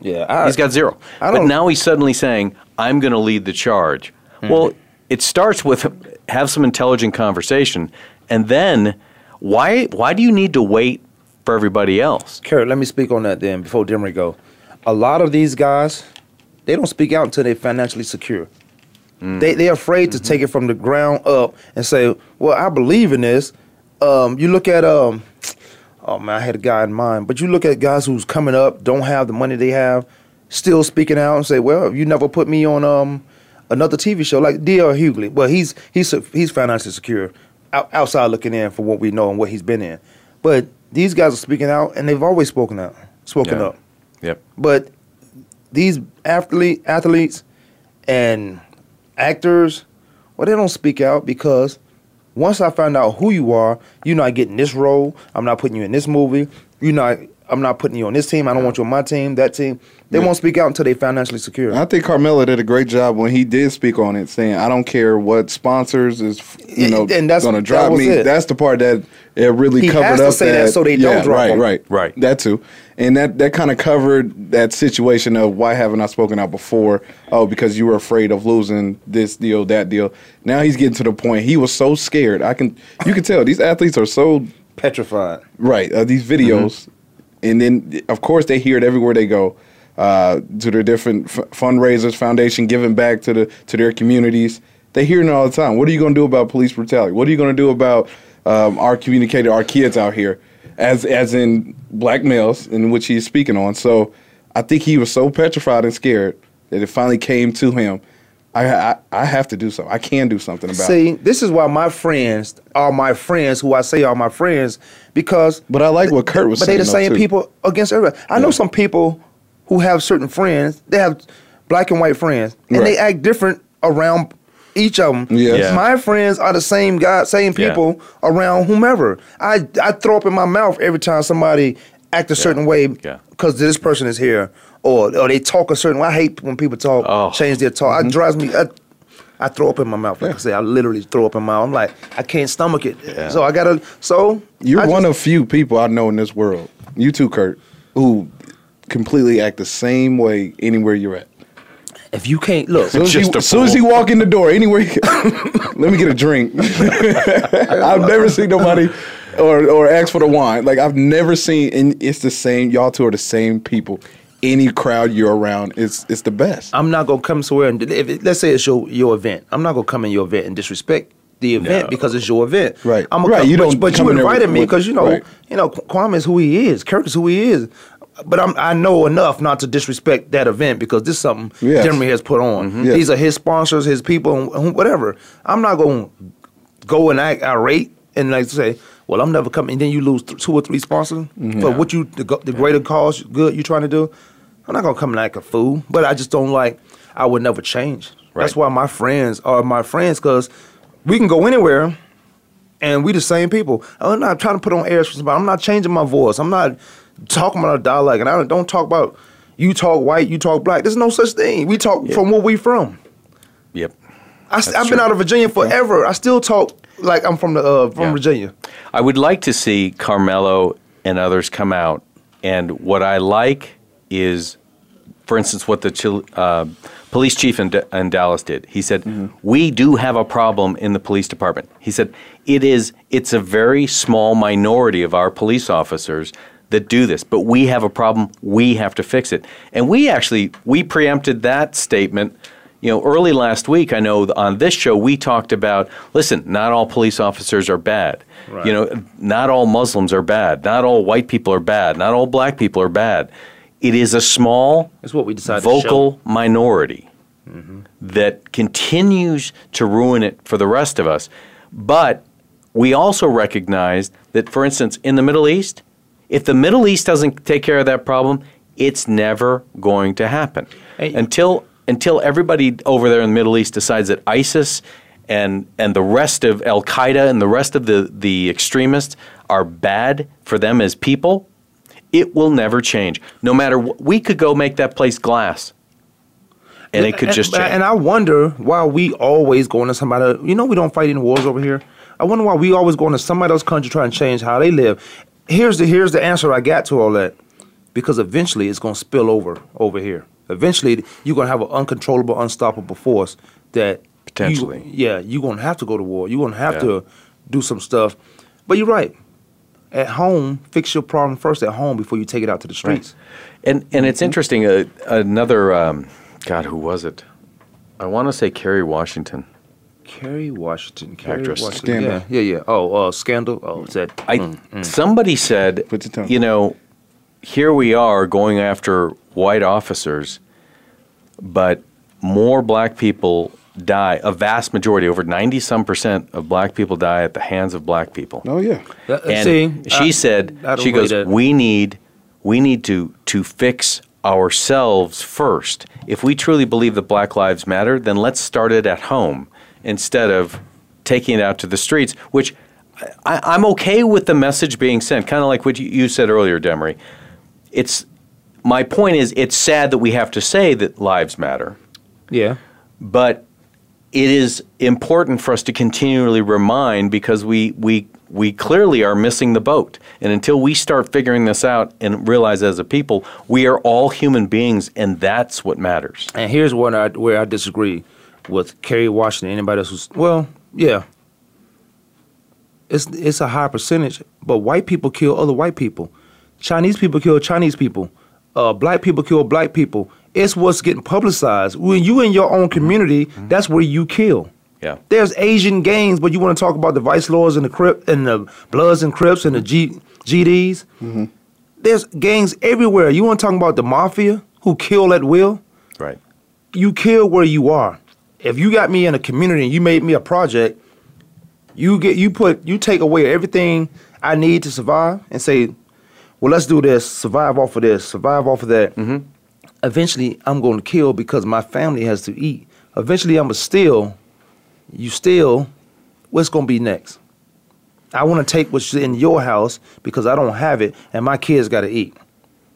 yeah, I, He's got zero. But now he's suddenly saying, "I'm going to lead the charge." Hmm. Well, it starts with have some intelligent conversation, and then why why do you need to wait for everybody else? Kurt, let me speak on that then before Demery go. A lot of these guys, they don't speak out until they're financially secure. They they're afraid to take it from the ground up and say, "Well, I believe in this." Um, you look at um, oh man, I had a guy in mind, but you look at guys who's coming up, don't have the money they have, still speaking out and say, "Well, you never put me on um another TV show like D.L. Hughley." Well, he's he's he's financially secure, out, outside looking in for what we know and what he's been in, but these guys are speaking out and they've always spoken out, spoken Yeah. up. Yep. But these athlete athletes and actors, well, they don't speak out because once I find out who you are, you're not getting this role. I'm not putting you in this movie. You're not. I'm not putting you on this team. I don't want you on my team. That team. They Yeah. won't speak out until they financially secure. I think Carmelo did a great job when he did speak on it, saying, "I don't care what sponsors is, you know, And that's- going to that drop was me." it. That's the part that it really He covered has to up say that so they don't yeah, drop right, him. right, Right. That too, and that that kind of covered that situation of why haven't I spoken out before? Oh, because you were afraid of losing this deal, that deal. Now he's getting to the point. He was so scared. I can, you can tell these athletes are so Petrified. Right. Uh, these videos, and then of course they hear it everywhere they go. Uh, to their different f- fundraisers, foundation, giving back to the to their communities. They hear it all the time. What are you going to do about police brutality? What are you going to do about um, our communicator, our kids out here, as as in black males, in which he's speaking on? So I think he was so petrified and scared that it finally came to him. I I, I have to do something. I can do something about it. See, this is why my friends are my friends, who I say are my friends, because. But I like what Kurt was But they saying. the same too. people against everybody. I know some people who have certain friends. They have black and white friends, and Right. they act different around each of them. Yes. Yeah. My friends are the same guy, same Yeah. people around whomever. I I throw up in my mouth every time somebody act a certain way Yeah. Because this person is here, or or they talk a certain way. I hate when people talk, Oh. change their talk. Mm-hmm. It drives me. I, I throw up in my mouth. Like I say, I literally throw up in my mouth. I'm like, I can't stomach it. So I gotta. So You're I one just- of few people I know in this world. You too, Kurt, who completely act the same way anywhere you're at. If you can't look, Soon as, Just soon as he walk in the door, anywhere, he, let me get a drink. I've never seen nobody or or ask for the wine. Like I've never seen, and it's the same. Y'all two are the same people. Any crowd you're around, it's it's the best. I'm not gonna come somewhere and if it, let's say it's your your event. I'm not gonna come in your event and disrespect the event No. because it's your event. Right. I'm gonna Right, come, you but, don't but come you invited me because you know right. you know Kwamie is who he is. Kirk is who he is. But I'm, I know enough not to disrespect that event because this is something Yes. Demery has put on. Mhm. Yes. These are his sponsors, his people, and whatever. I'm not going to go and act irate and like say, "Well, I'm never coming." And then you lose th- two or three sponsors Mm-hmm. for what you the, the greater cause good you're trying to do. I'm not gonna come like a fool, but I just don't like. I would never change. That's why my friends are my friends because we can go anywhere, and we the same people. I'm not trying to put on airs for somebody. I'm not changing my voice. I'm not talking about a dialect, and I don't, don't talk about you talk white, you talk black. There's no such thing. We talk from where we from. I, have been true. out of Virginia forever. I still talk like I'm from the uh, from Yeah. Virginia. I would like to see Carmelo and others come out, and what I like is for instance, what the uh, police chief in, D- in Dallas did. He said, "We do have a problem in the police department." He said, "It is it's a very small minority of our police officers that do this, but we have a problem. We have to fix it." And we actually we preempted that statement. You know, early last week, I know on this show we talked about. Listen, not all police officers are bad. Right. You know, not all Muslims are bad. Not all white people are bad. Not all black people are bad. It is a small, it's what we decided. vocal minority mm-hmm. that continues to ruin it for the rest of us. But we also recognize that, for instance, in the Middle East, if the Middle East doesn't take care of that problem, it's never going to happen Hey. until until everybody over there in the Middle East decides that ISIS and and the rest of Al Qaeda and the rest of the the extremists are bad for them as people. It will never change. No matter what, we could go make that place glass, and it could just change. and I wonder why we always going to somebody. You know, we don't fight any wars over here. I wonder why we always going to somebody else's country trying to change how they live. Here's the here's the answer I got to all that. Because eventually it's going to spill over over here. Eventually you're going to have an uncontrollable, unstoppable force that you- Potentially. yeah, you're going to have to go to war. You're going to have Yeah. to do some stuff. But you're right. At home, fix your problem first at home before you take it out to the streets. And and it's interesting. Uh, another um, God, who was it? I want to say Kerry Washington. Kerry Washington, Kerry Actress. Washington. Scandal. Yeah, yeah, yeah. Oh, uh, Scandal. Oh, is that? I mm, somebody said, Put your tongue. you know, here we are going after white officers, but more black people die. A vast majority, over ninety some percent of black people die at the hands of black people. Oh yeah. Uh, And see, she I- said, she goes, it. we need, we need to to fix ourselves first. If we truly believe that Black Lives Matter, then let's start it at home instead of taking it out to the streets. Which I, I'm okay with the message being sent, kind of like what you, you said earlier, Demery. It's my point is, it's sad that we have to say that lives matter Yeah. but it is important for us to continually remind because we we we clearly are missing the boat and until we start figuring this out and realize as a people we are all human beings and that's what matters And here's what I where I disagree with Kerry Washington. Anybody else who's well, yeah. It's it's a high percentage, but white people kill other white people. Chinese people kill Chinese people. Uh, black people kill black people. It's what's getting publicized. When you in your own community, that's where you kill. yeah There's Asian gangs, but you want to talk about the Vice Lords and the Crip and the Bloods and Crips and the G, GDs. There's gangs everywhere. You want to talk about the mafia who kill at will? right you kill where you are. If you got me in a community and you made me a project, you get you put you take away everything I need to survive and say, well, let's do this, survive off of this, survive off of that. Mm-hmm. Eventually, I'm going to kill because my family has to eat. Eventually, I'm gonna steal. You steal. What's going to be next? I want to take what's in your house because I don't have it, and my kids got to eat.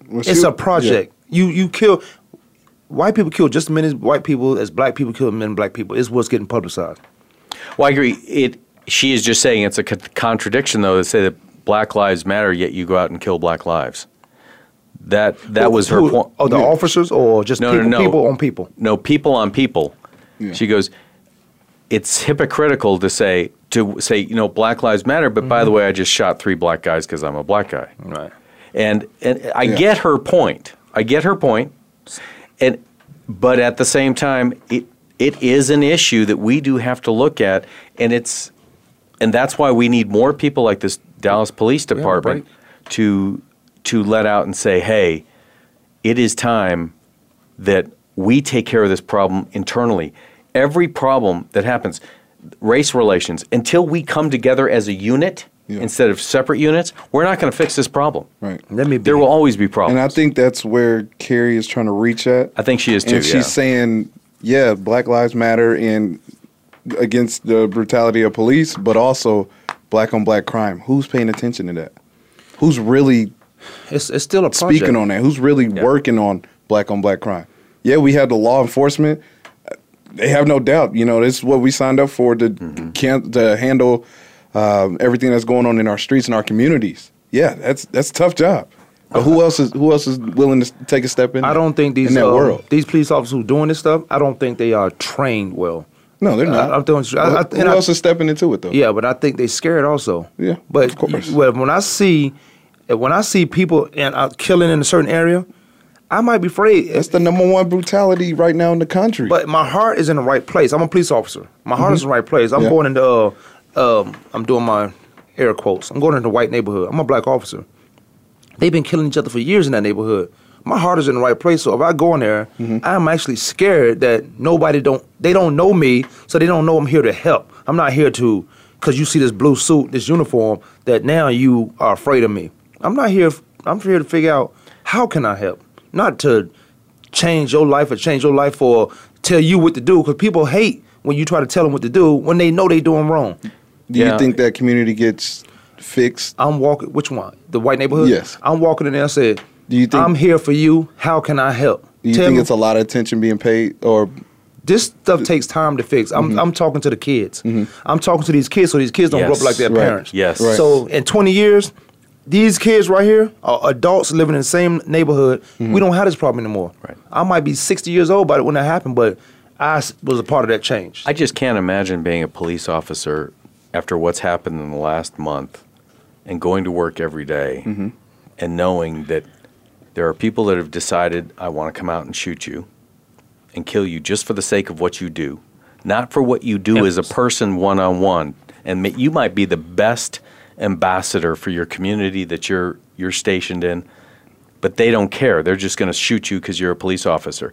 Well, It's shoot- a project. You you kill white people kill just as many white people as black people kill many black people. It's what's getting publicized. well i agree it she is just saying it's a co- contradiction though to say that black lives matter yet you go out and kill black lives that that Who- was her who- point Oh, the officers or just No, no, people, no. people on people. no people on people. Yeah. She goes, it's hypocritical to say to say you know Black Lives Matter, but by the mm-hmm. way, I just shot three black guys because I'm a black guy. Right. And and I Yeah. get her point. I get her point. And but at the same time, it it is an issue that we do have to look at, and it's and that's why we need more people like this Dallas Police Department to to let out and say, hey, it is time that we take care of this problem internally. Every problem that happens, race relations, until we come together as a unit Yeah. instead of separate units, we're not going to fix this problem. Right. Let me be. There will always be problems. And I think that's where Kerry is trying to reach at. I think she is too. and she's yeah. saying, yeah, Black Lives Matter and against the brutality of police, but also black on black crime. Who's paying attention to that? Who's really it's it's still a project. speaking on that? Who's really working on black on black crime? Yeah, we have the law enforcement. They have no doubt. You know, this is what we signed up for to can to handle um, everything that's going on in our streets and our communities. Yeah, that's that's a tough job. But who else is who else is willing to take a step in? I don't think these in that uh, world. these police officers who doing this stuff. I don't think they are trained well. No, they're not. I, I'm doing, I, I, Who- who I- else is stepping into it though? Yeah, but I think they're scared also. Yeah, but of course. well, when I see when I see people and uh, killing in a certain area, I might be afraid. That's the number one brutality right now in the country. But my heart is in the right place. I'm a police officer. My heart is in the right place. I'm Yeah. going into uh, um, I'm doing my air quotes. I'm going into a white neighborhood. I'm a black officer. They've been killing each other for years in that neighborhood. My heart is in the right place. So if I go in there, mm-hmm. I'm actually scared that nobody don't they don't know me, so they don't know I'm here to help. I'm not here to because you see this blue suit, this uniform, that now you are afraid of me. I'm not here. I'm here to figure out how can I help, not to change your life or change your life or tell you what to do. Because people hate when you try to tell them what to do when they know they doing wrong. Do you think that community gets fixed? I'm walking. Which one? The white neighborhood. Yes. I'm walking in there and said, Do you think I'm here for you. How can I help? Do you Tell think me- it's a lot of attention being paid, or this stuff takes time to fix. I'm, Mm-hmm. I'm talking to the kids. I'm talking to these kids so these kids don't grow up like their Right. parents. Yes. Right. So in 20 years, these kids right here are adults living in the same neighborhood. Mm-hmm. We don't have this problem anymore. Right. I might be 60 years old by it when that happened, but I was a part of that change. I just can't imagine being a police officer after what's happened in the last month and going to work every day Mm-hmm. and knowing that there are people that have decided, I want to come out and shoot you and kill you just for the sake of what you do, not for what you do as a person one on one. And you might be the best ambassador for your community that you're, you're stationed in, but they don't care. They're just going to shoot you because you're a police officer.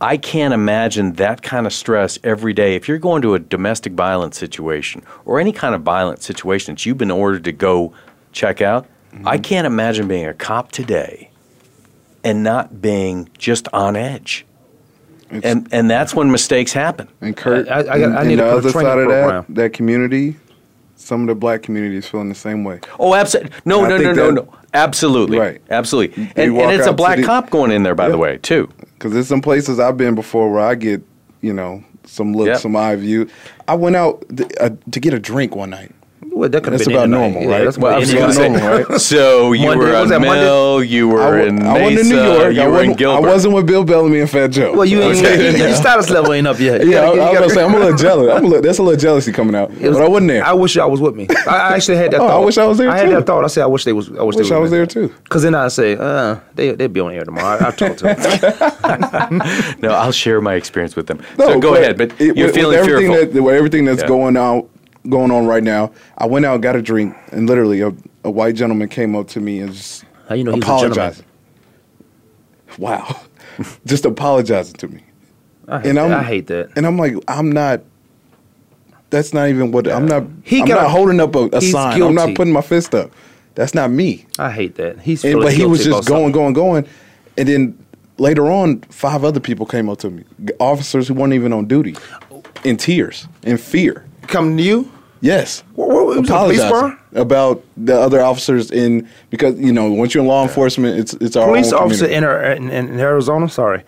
I can't imagine that kind of stress every day. If you're going to a domestic violence situation or any kind of violent situation that you've been ordered to go check out, I mm-hmm. can't imagine being a cop today and not being just on edge. And and that's when mistakes happen. And Kurt, I- I got- and- I need to the put a other side of program. that, that community, some of the black community is feeling the same way. Oh, absolutely. No, I no, no, no, no. Absolutely. Right. Absolutely. And, and it's a black the- cop going in there, by the way, too. Because there's some places I've been before where I get, you know, some look, Yep. some eye view. I went out th- uh, to get a drink one night. Well, that could have been about any night. normal, Yeah, right? that's Well, about I was any gonna night. say, right? So you Monday- were was on that Monday? You were I, wa- in I Mesa, wasn't in New York. you I were in wasn't, I wasn't with Bill Bellamy and Fat Joe. Well, you ain't Okay. your status level ain't up yet. You Yeah, gotta I, I was gonna say I'm a little jealous. I'm a little, that's a little jealousy coming out, It was- but I wasn't there. I wish y'all was with me. I I actually had that Oh, I wish I was there I had too. that thought. I said I wish they was. I wish, Wish they I was was there too. Because then I say, uh, they they'll be on air tomorrow. I, I've talked to them. No, I'll share my experience with them. No, so go ahead, but you're with, feeling everything fearful. With everything that's going on, going on right now. I went out, got a drink, and literally a, a white gentleman came up to me and just How you know he's a gentleman? apologizing. Wow, just apologizing to me. I hate, And that. I'm- I hate that. And I'm like, I'm not. That's not even what I'm not. He I'm got- not holding up a, a sign. I'm not putting my fist up. That's not me. I hate that. He's And, but he was just going, going, going, and then later on, five other people came up to me, officers who weren't even on duty, in tears, in fear. Coming to you? Yes, What, what, was a police apologizing bar? about the other officers in because you know once you're in law enforcement, it's it's our Police own officer in, uh, in, in Arizona. Sorry,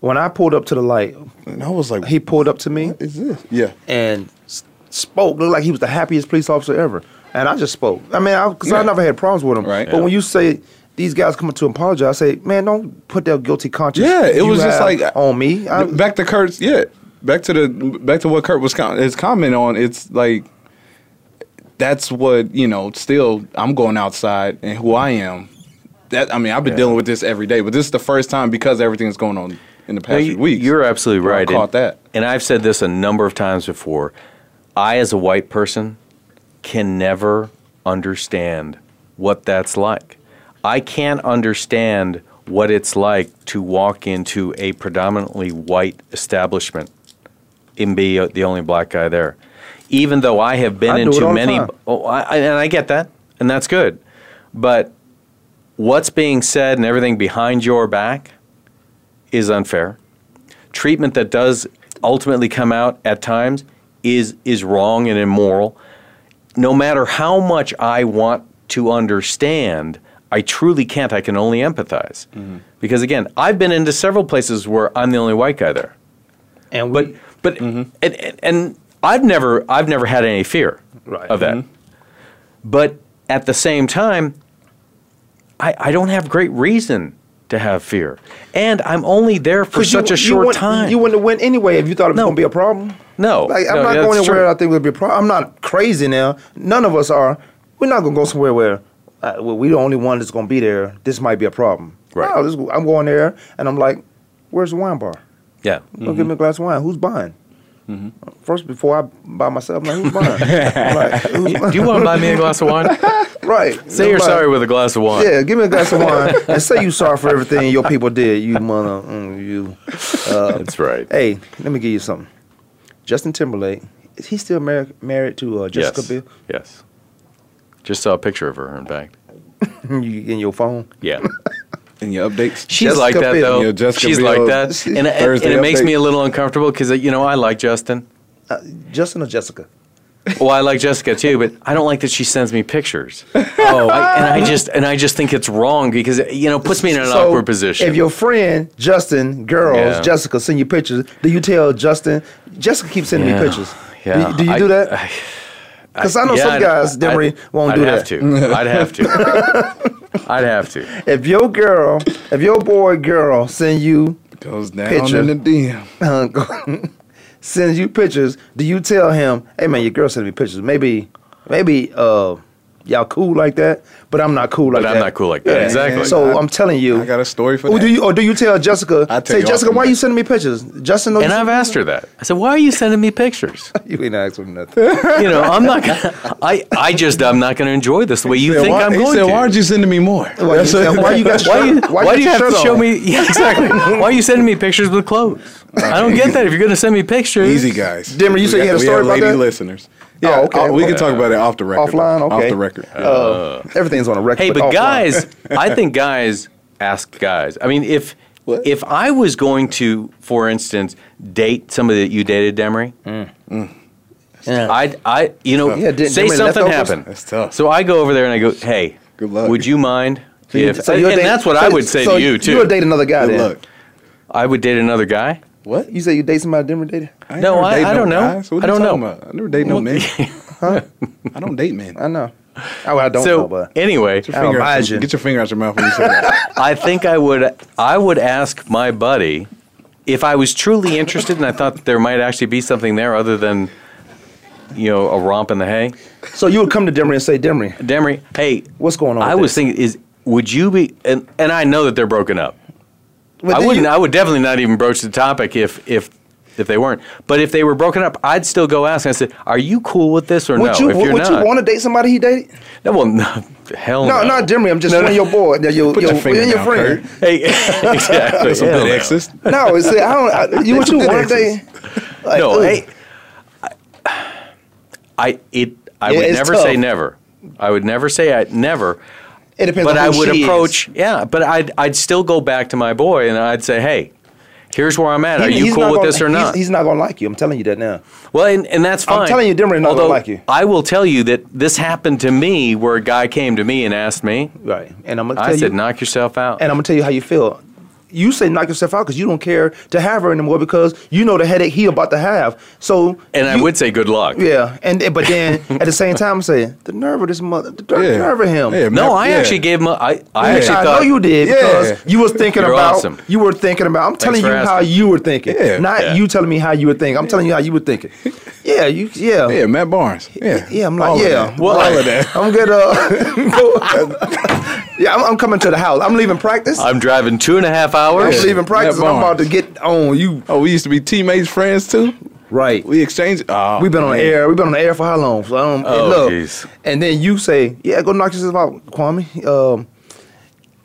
when I pulled up to the light, and I was like, he pulled up to me "Is this?" Yeah, and s- spoke. Looked like he was the happiest police officer ever. And I just spoke. I mean, because I Yeah. never had problems with him. Right. But when you say these guys coming to apologize, I say, man, don't put that guilty conscience. Yeah, it was just like- on me. I, back to Kurt's. Yeah, back to the back to what Kurt was com- his comment on. It's like that's what you know. Still, I'm going outside and who I am. That I mean, I've been dealing with this every day, but this is the first time because everything's going on in the No, past you- few weeks. You're absolutely where I right. caught and, that. And I've said this a number of times before. I, as a white person, can never understand what that's like. I can't understand what it's like to walk into a predominantly white establishment and be uh, the only black guy there. Even though I have been I into many, oh, I, and I get that, and that's good. But what's being said and everything behind your back is unfair. Treatment that does ultimately come out at times is is wrong and immoral. No matter how much I want to understand, I truly can't. I can only empathize. Because again, I've been into several places where I'm the only white guy there. and we, but and, and, and I've never I've never had any fear Right. of that. But at the same time, I, I don't have great reason to have fear, and I'm only there for 'Cause you- such a short wouldn't- time. You wouldn't have went anyway if you thought it was No. going to be a problem. no, Like I'm no, not going anywhere true. I think it would be a problem. I'm not crazy now. None of us are. We're not going to go somewhere where uh, well, we're the only one that's going to be there. This might be a problem. Right. No, this, I'm going there and I'm like, where's the wine bar? Yeah, Go give me a glass of wine. Who's buying? First, before I buy myself, I'm like, who's buying? Like, who's Do you want to buy me a glass of wine? Right. Say I'm you're sorry with a glass of wine. Yeah, give me a glass of wine and say you're sorry for everything your people did. You mother, mm, you. Uh, That's right. hey, let me give you something. Justin Timberlake is he still married married to uh, Jessica yes. Biel? Yes. Just saw a picture of her, in fact. You- in your phone? Yeah. In your updates, She's Jessica like that Biel. though. Yeah, Jessica She's Biel. like that, and, and- and Thursday it makes update. me a little uncomfortable because you know I like Justin. Uh, Justin or Jessica? Well, I like Jessica too, but I don't like that she sends me pictures. Oh, I, and I just and I just think it's wrong because it, you know puts me in an So, awkward position. If your friend Justin, girls, Yeah. Jessica send you pictures, do you tell Justin? Jessica keeps sending Yeah. me pictures. Yeah. Do, do you I- do that? I- Because I, know yeah, some I'd- guys, Demery, I'd- won't I'd do have that. to. I'd have to. I'd have to. If your girl, if your boy girl send you goes down Picture. in the DM. uh, sends you pictures, do you tell him, "Hey man, your girl sent me pictures. Maybe, maybe uh, y'all cool like that, but I'm not cool like that. But that. I'm not cool like that. Exactly. So I'm telling you. I got a story for Or that. do you or do you tell Jessica? I tell say you Jessica, often. why you sending me pictures? Justin, And I've asked her that. I said, "Why are you sending me pictures?" You ain't asked him nothing. You know, I'm not gonna. I I just I'm not gonna enjoy this the way you said, think why, I'm he going said, to. why aren't you sending me more? Why you, why you got Why, you, shirt- why, got do you have to shirt show me? Yeah, exactly. why are you sending me pictures with clothes? I don't get that. If you're going to send me pictures, Easy guys. Demery, you said you had a we story have about lady that? Listeners. Oh, Yeah, okay, uh, we okay. can talk about it off the record. Offline, okay. Off the record. Uh, everything's on a record. Hey, but offline. guys, I think guys ask guys. I mean, if What? if I was going to, for instance, date somebody that you dated, Demery, I'd I you know Yeah, did- say Demery something leftovers? happened. That's tough. So I go over there and I go, hey, Good luck. would you mind? you- if, so and you'll that's what so- I would say so to you too. You would date another guy Good then. luck. I would date another guy. What? You say you date somebody Demery dated? ain't No, never I- dated I don't know. guys. What I don't talking know. About? I never date no men. Huh? I don't date men. I know. Oh, I don't so know, but anyway, Get your, finger out imagine. your, get your finger out your mouth when you say that. I think I would I would ask my buddy if I was truly interested and I thought there might actually be something there other than you know a romp in the hay. so you would come to Demery and say, Demery, Demery, hey, what's going on? I with was this? thinking is would you be and and I know that they're broken up. But I wouldn't you- I would definitely not even broach the topic if if if they weren't. But if they were broken up, I'd still go ask. I said, "Are you cool with this or would no?" you, if you're would not, you want to date somebody he dated? no, well, no, hell no. No, not Demery. I'm just No, saying no. your boy, your, Put your, your finger your down, friend. Hey, exactly. Some hell good no. exes. No, it's I don't. I, you what you want to date? Like, no, ooh. hey, I, I it I Yeah, would never tough. say never. I would never say I never. It depends But on I would she is. approach, yeah. But I'd I'd still go back to my boy and I'd say, hey, here's where I'm at. Are He- you cool with gonna- this or not? He's, not gonna like you. I'm telling you that now. well, and, and that's fine. I'm telling you, Demery not gonna like you. I will tell you that this happened to me where a guy came to me and asked me. Right. And I'm gonna I tell said, you. knock yourself out. And I'm gonna tell you how you feel. You say knock yourself out because you don't care to have her anymore because you know the headache he about to have. So And I would say good luck. yeah. And but then at the same time, I'm saying the nerve of this mother, the Yeah. nerve of him. Yeah, No, I yeah. actually gave him. A, I I Yeah, actually I thought know you did Yeah. because you was thinking You're about awesome. you were thinking about. I'm telling for you how you were thinking, Yeah. not Yeah. you telling me how you were thinking. I'm telling you how you were thinking. Yeah, you yeah. Yeah, Matt Barnes. Yeah, Yeah, I'm like, All of yeah, that. well, all of that. I'm gonna. Uh, yeah, I'm, I'm coming to the house. I'm leaving practice. I'm I'm driving two and a half hours. leaving practice. I'm about to get on you. Oh, we used to be teammates, friends too. Right. We exchanged. Oh, We've been on the air. We've been on the air for how long? So, um, and Oh, look, jeez. and then you say, "Yeah, go knock yourself out, Kwamie." Um,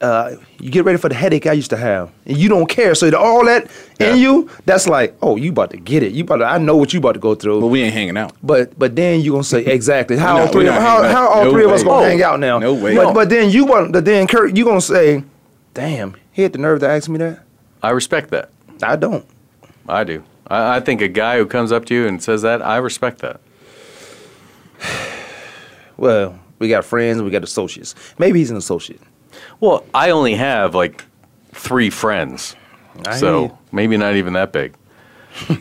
uh, you get ready for the headache I used to have, and you don't care. So the- all that Yeah. in you, that's like, oh, you about to get it. You about to. I know what you about to go through. But we ain't hanging out. But but then you gonna say exactly how We're all three of, how, how all No three of us gonna Oh, hang out now. no way. But, No. but then you want but then Kurt, you gonna say, damn, he had the nerve to ask me that. I respect that. I don't. I do. I, I think a guy who comes up to you and says that, I respect that. Well, we got friends, we got associates. Maybe he's an associate. Well, I only have like three friends, I so you. maybe not even that big.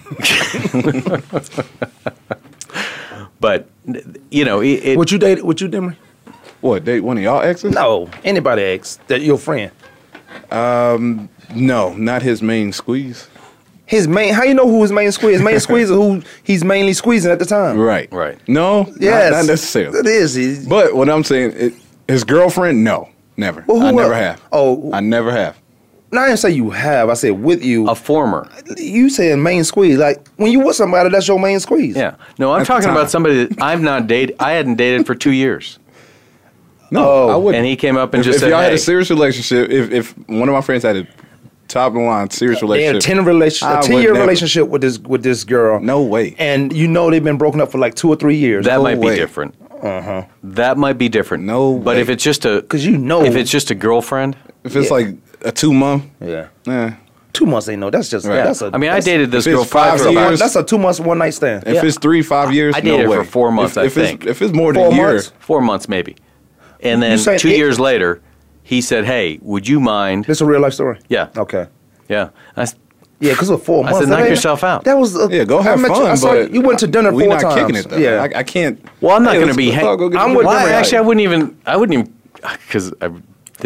but you know, it, it, Would you date? Would you Demery? What date one of y'all exes? No, anybody ex that your friend. Um, no, not his main squeeze. His main. How you know who his main squeeze? His main squeeze is who he's mainly squeezing at the time. Right. Right. No. not- Yes. Not, necessarily. It is. He's- But what I'm saying, it, his girlfriend, no, never. Well, who I never have. Oh, I never have. no, I didn't say you have. I said with you. A former. you saying main squeeze? Like when you with somebody, that's your main squeeze. Yeah. No, I'm At talking about somebody that I've not dated. I hadn't dated for two years. No, Oh. I wouldn't. And he came up and if, just if said, y'all had "Hey." a serious relationship, if, if one of my friends had a top of line serious relationship, They had a ten relationship, I a would ten year never. relationship with this with this girl. No way. And you know they've been broken up for like two or three years. That No might be different. Uh-huh. That might be different. No But way. if it's just a because you know- if it's just a girlfriend, If it's Yeah. like a two month, yeah. eh. Two months ain't no. That's just. Right. That's a. I mean, I dated this girl five for That's a, years- that's a two months one night stand. If it's three, five years, I no dated way. for four months, If, I if think. It's, if it's more than Four a year, months? four months maybe. And then two it- years later, he said, "Hey, would you mind?" This a real life story. Yeah. Okay. Yeah. I s- Yeah, because it was four I said, knock ain't- yourself out. That was. A, yeah, go have met fun. You, I saw but you went to dinner we four not times. kicking it though. Yeah. I, I can't. well, I'm not Hey, going to be. let's go I'm with well, actually, I wouldn't even. I wouldn't even because I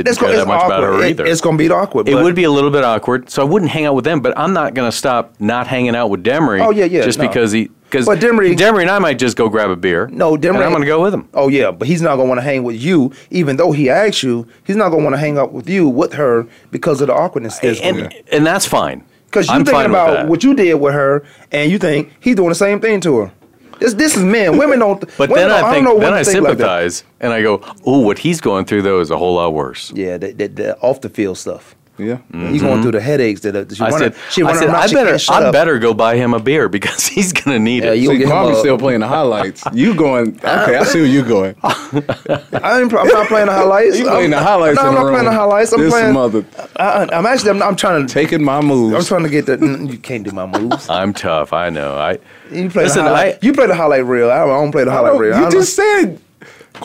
didn't It's, that much about awkward. her It- it's gonna be awkward. it would be a little bit awkward, so I wouldn't hang out with them. But I'm not going to stop not hanging out with Demery. Oh, yeah, yeah, Just no. because he because But Demery- Demery and I might just go grab a beer. No, Demery. and I'm going to go with him. Oh yeah, but he's not gonna want to hang with you, even though he asked you. He's not gonna want to hang out with you with her because of the awkwardness. that's and and that's fine. Because you I'm thinking about what you did with her, and you think he's doing the same thing to her. This this is men. Women don't. But women then don't, I think don't know then I think like sympathize and I go, oh, what he's going through though is a whole lot worse. Yeah, the, the, the off the field stuff. Yeah. He's going through the headaches that, that she Mm-hmm. I running. said, she I, said I better, I up. better go buy him a beer because he's gonna need Yeah, it. you See, get him Kwamie a- still playing the highlights. You going? Okay, I see where you going. I ain't, I'm not playing the highlights. You playing the I'm- highlights No, I'm the not playing the highlights. I'm This playing. mother- I, I'm actually. I'm, I'm trying to. Taking my moves. I'm trying to get the. You can't do my moves. I'm tough. I know. I You play listen. the highlight. I you play the highlight reel. I don't, I don't play the highlight reel. I You just said.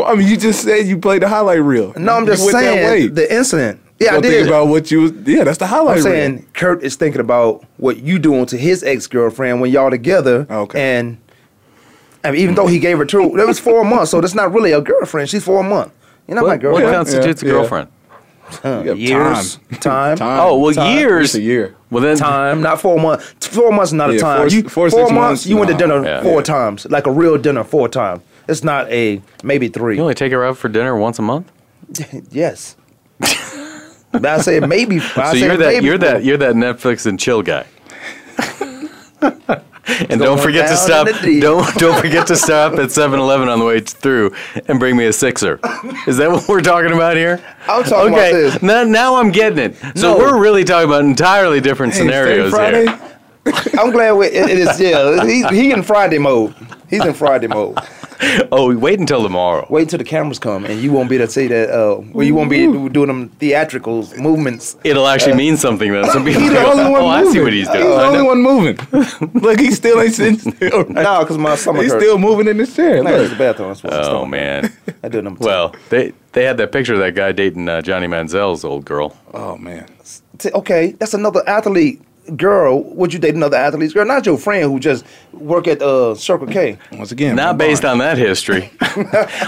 I mean, you just said you played the highlight reel. No, I'm just went that saying the incident. Yeah, I Don't did. think about what you was. Yeah, that's the highlight I'm reel. saying Kurt is thinking about what you doing to his ex girlfriend when y'all together. Okay. And I mean, even though he gave her two, that was four months, so that's not really a girlfriend. She's four months. You're not my girlfriend. what constitutes Yeah, a girlfriend? You got years, time, Time. Oh well, Time. years. It's a year. Well then, time, not four months. Four months is not a time. four- you, four, four, six months, months, you went to dinner Yeah. four Yeah. times, like a real dinner four times. It's not a maybe three. you only take her out for dinner once a month. yes. but I said maybe. I so you're that you're that you're that Netflix and chill guy. and don't forget to stop. in the deep. Don't don't forget to stop at 7-Eleven on the way through and bring me a sixer. Is that what we're talking about here? I'm talking okay, about this. Now, now I'm getting it. So No. we're really talking about entirely different Hey, scenarios Friday. here. I'm glad we, it, it is. Yeah, he, he in Friday mode. He's in Friday mode. Oh, wait until tomorrow. Wait until the cameras come, and you won't be able to see that. Uh, well, you won't be doing them theatrical movements. It'll actually mean something then. Some people He's the only one oh, I see what he's doing. He's the only one moving. Look, he still ain't sitting still. No, because my stomach He's hurt. still moving in his chair. I gotta use Look. the bathroom. Oh man. I do number two. Well, they they had that picture of that guy dating uh, Johnny Manziel's old girl. Oh man. Okay, that's another athlete girl. Would you date another athlete's girl? Not your friend who just work at uh, Circle K. Once again, Not based on that history.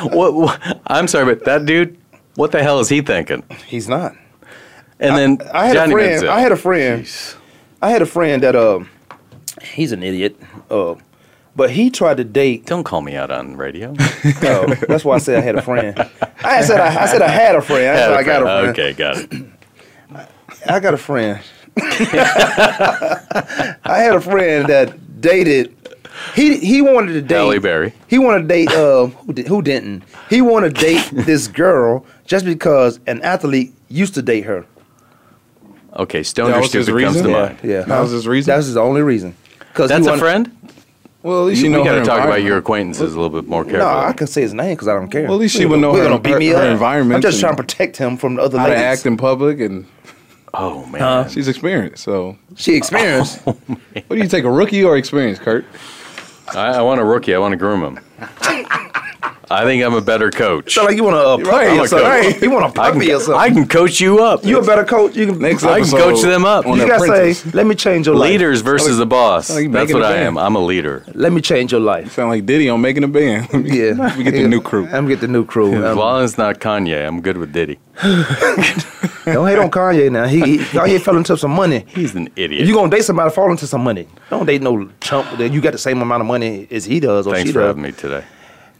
what, what? I'm sorry, but that dude, what the hell is he thinking? He's not. And then I had Johnny a friend. I had a friend. Jeez. I had a friend that uh, he's an idiot. Uh, but he tried to date. Don't call me out on radio. Oh, that's why I said I had a friend. I said I, I said I had a friend. I, said I got a friend. Okay, got it. I got a friend. I had a friend that dated. He he wanted to date. Halle Berry. He wanted to date. Uh, who, di- who didn't? He wanted to date this girl just because an athlete used to date her. Okay, That stoner was his stupid comes to reason? mind. Yeah, That was his reason? That was his only reason. Because That's a friend. Well, at least You, you know we got her to talk about environment. your acquaintances a little bit more No, carefully. I can say his name because I don't care. Well, at least she We're would know gonna- her- gonna beat me her- her environment I'm just and trying to protect him from the other how to ladies. act in public, and oh man, she's experienced. So, She experienced. Oh, what do you take, a rookie or experience, Kurt? I, I want a rookie. I want to groom him. I think I'm a better coach. Sound like you want to uh, puppy Right, or something. right. You want to I puppy or can, something. I can coach you up. you a better coach. You can. Next I can episode coach them up. you gotta apprentice. say, let me change your life. Leaders versus the boss. like That's what I am. I'm a leader. Let me change your life. Sound like Diddy on making a band. Yeah, we get the new crew. I'm gonna get the new crew. As long as it's not Kanye, I'm good with Diddy. don't hate on Kanye now. He, he Kanye fell into some money. He's an idiot. If you gonna date somebody, fall into some money. Don't date no chump that you got the same amount of money as he does or Thanks she for having me today.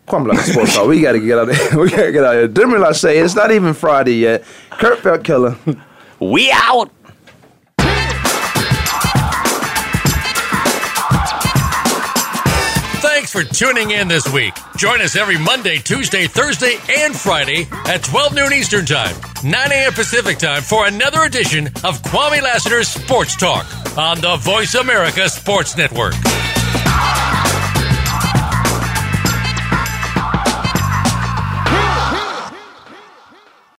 Kwamie Sports Talk. We gotta get out of here. We gotta get out of here. Didn't realize say it's not even Friday yet. Kurt Felt Killer. We out. Thanks for tuning in this week. Join us every Monday, Tuesday, Thursday, and Friday at 12 noon Eastern Time, 9 a.m. Pacific Time for another edition of Kwamie Lassiter's Sports Talk on the Voice America Sports Network.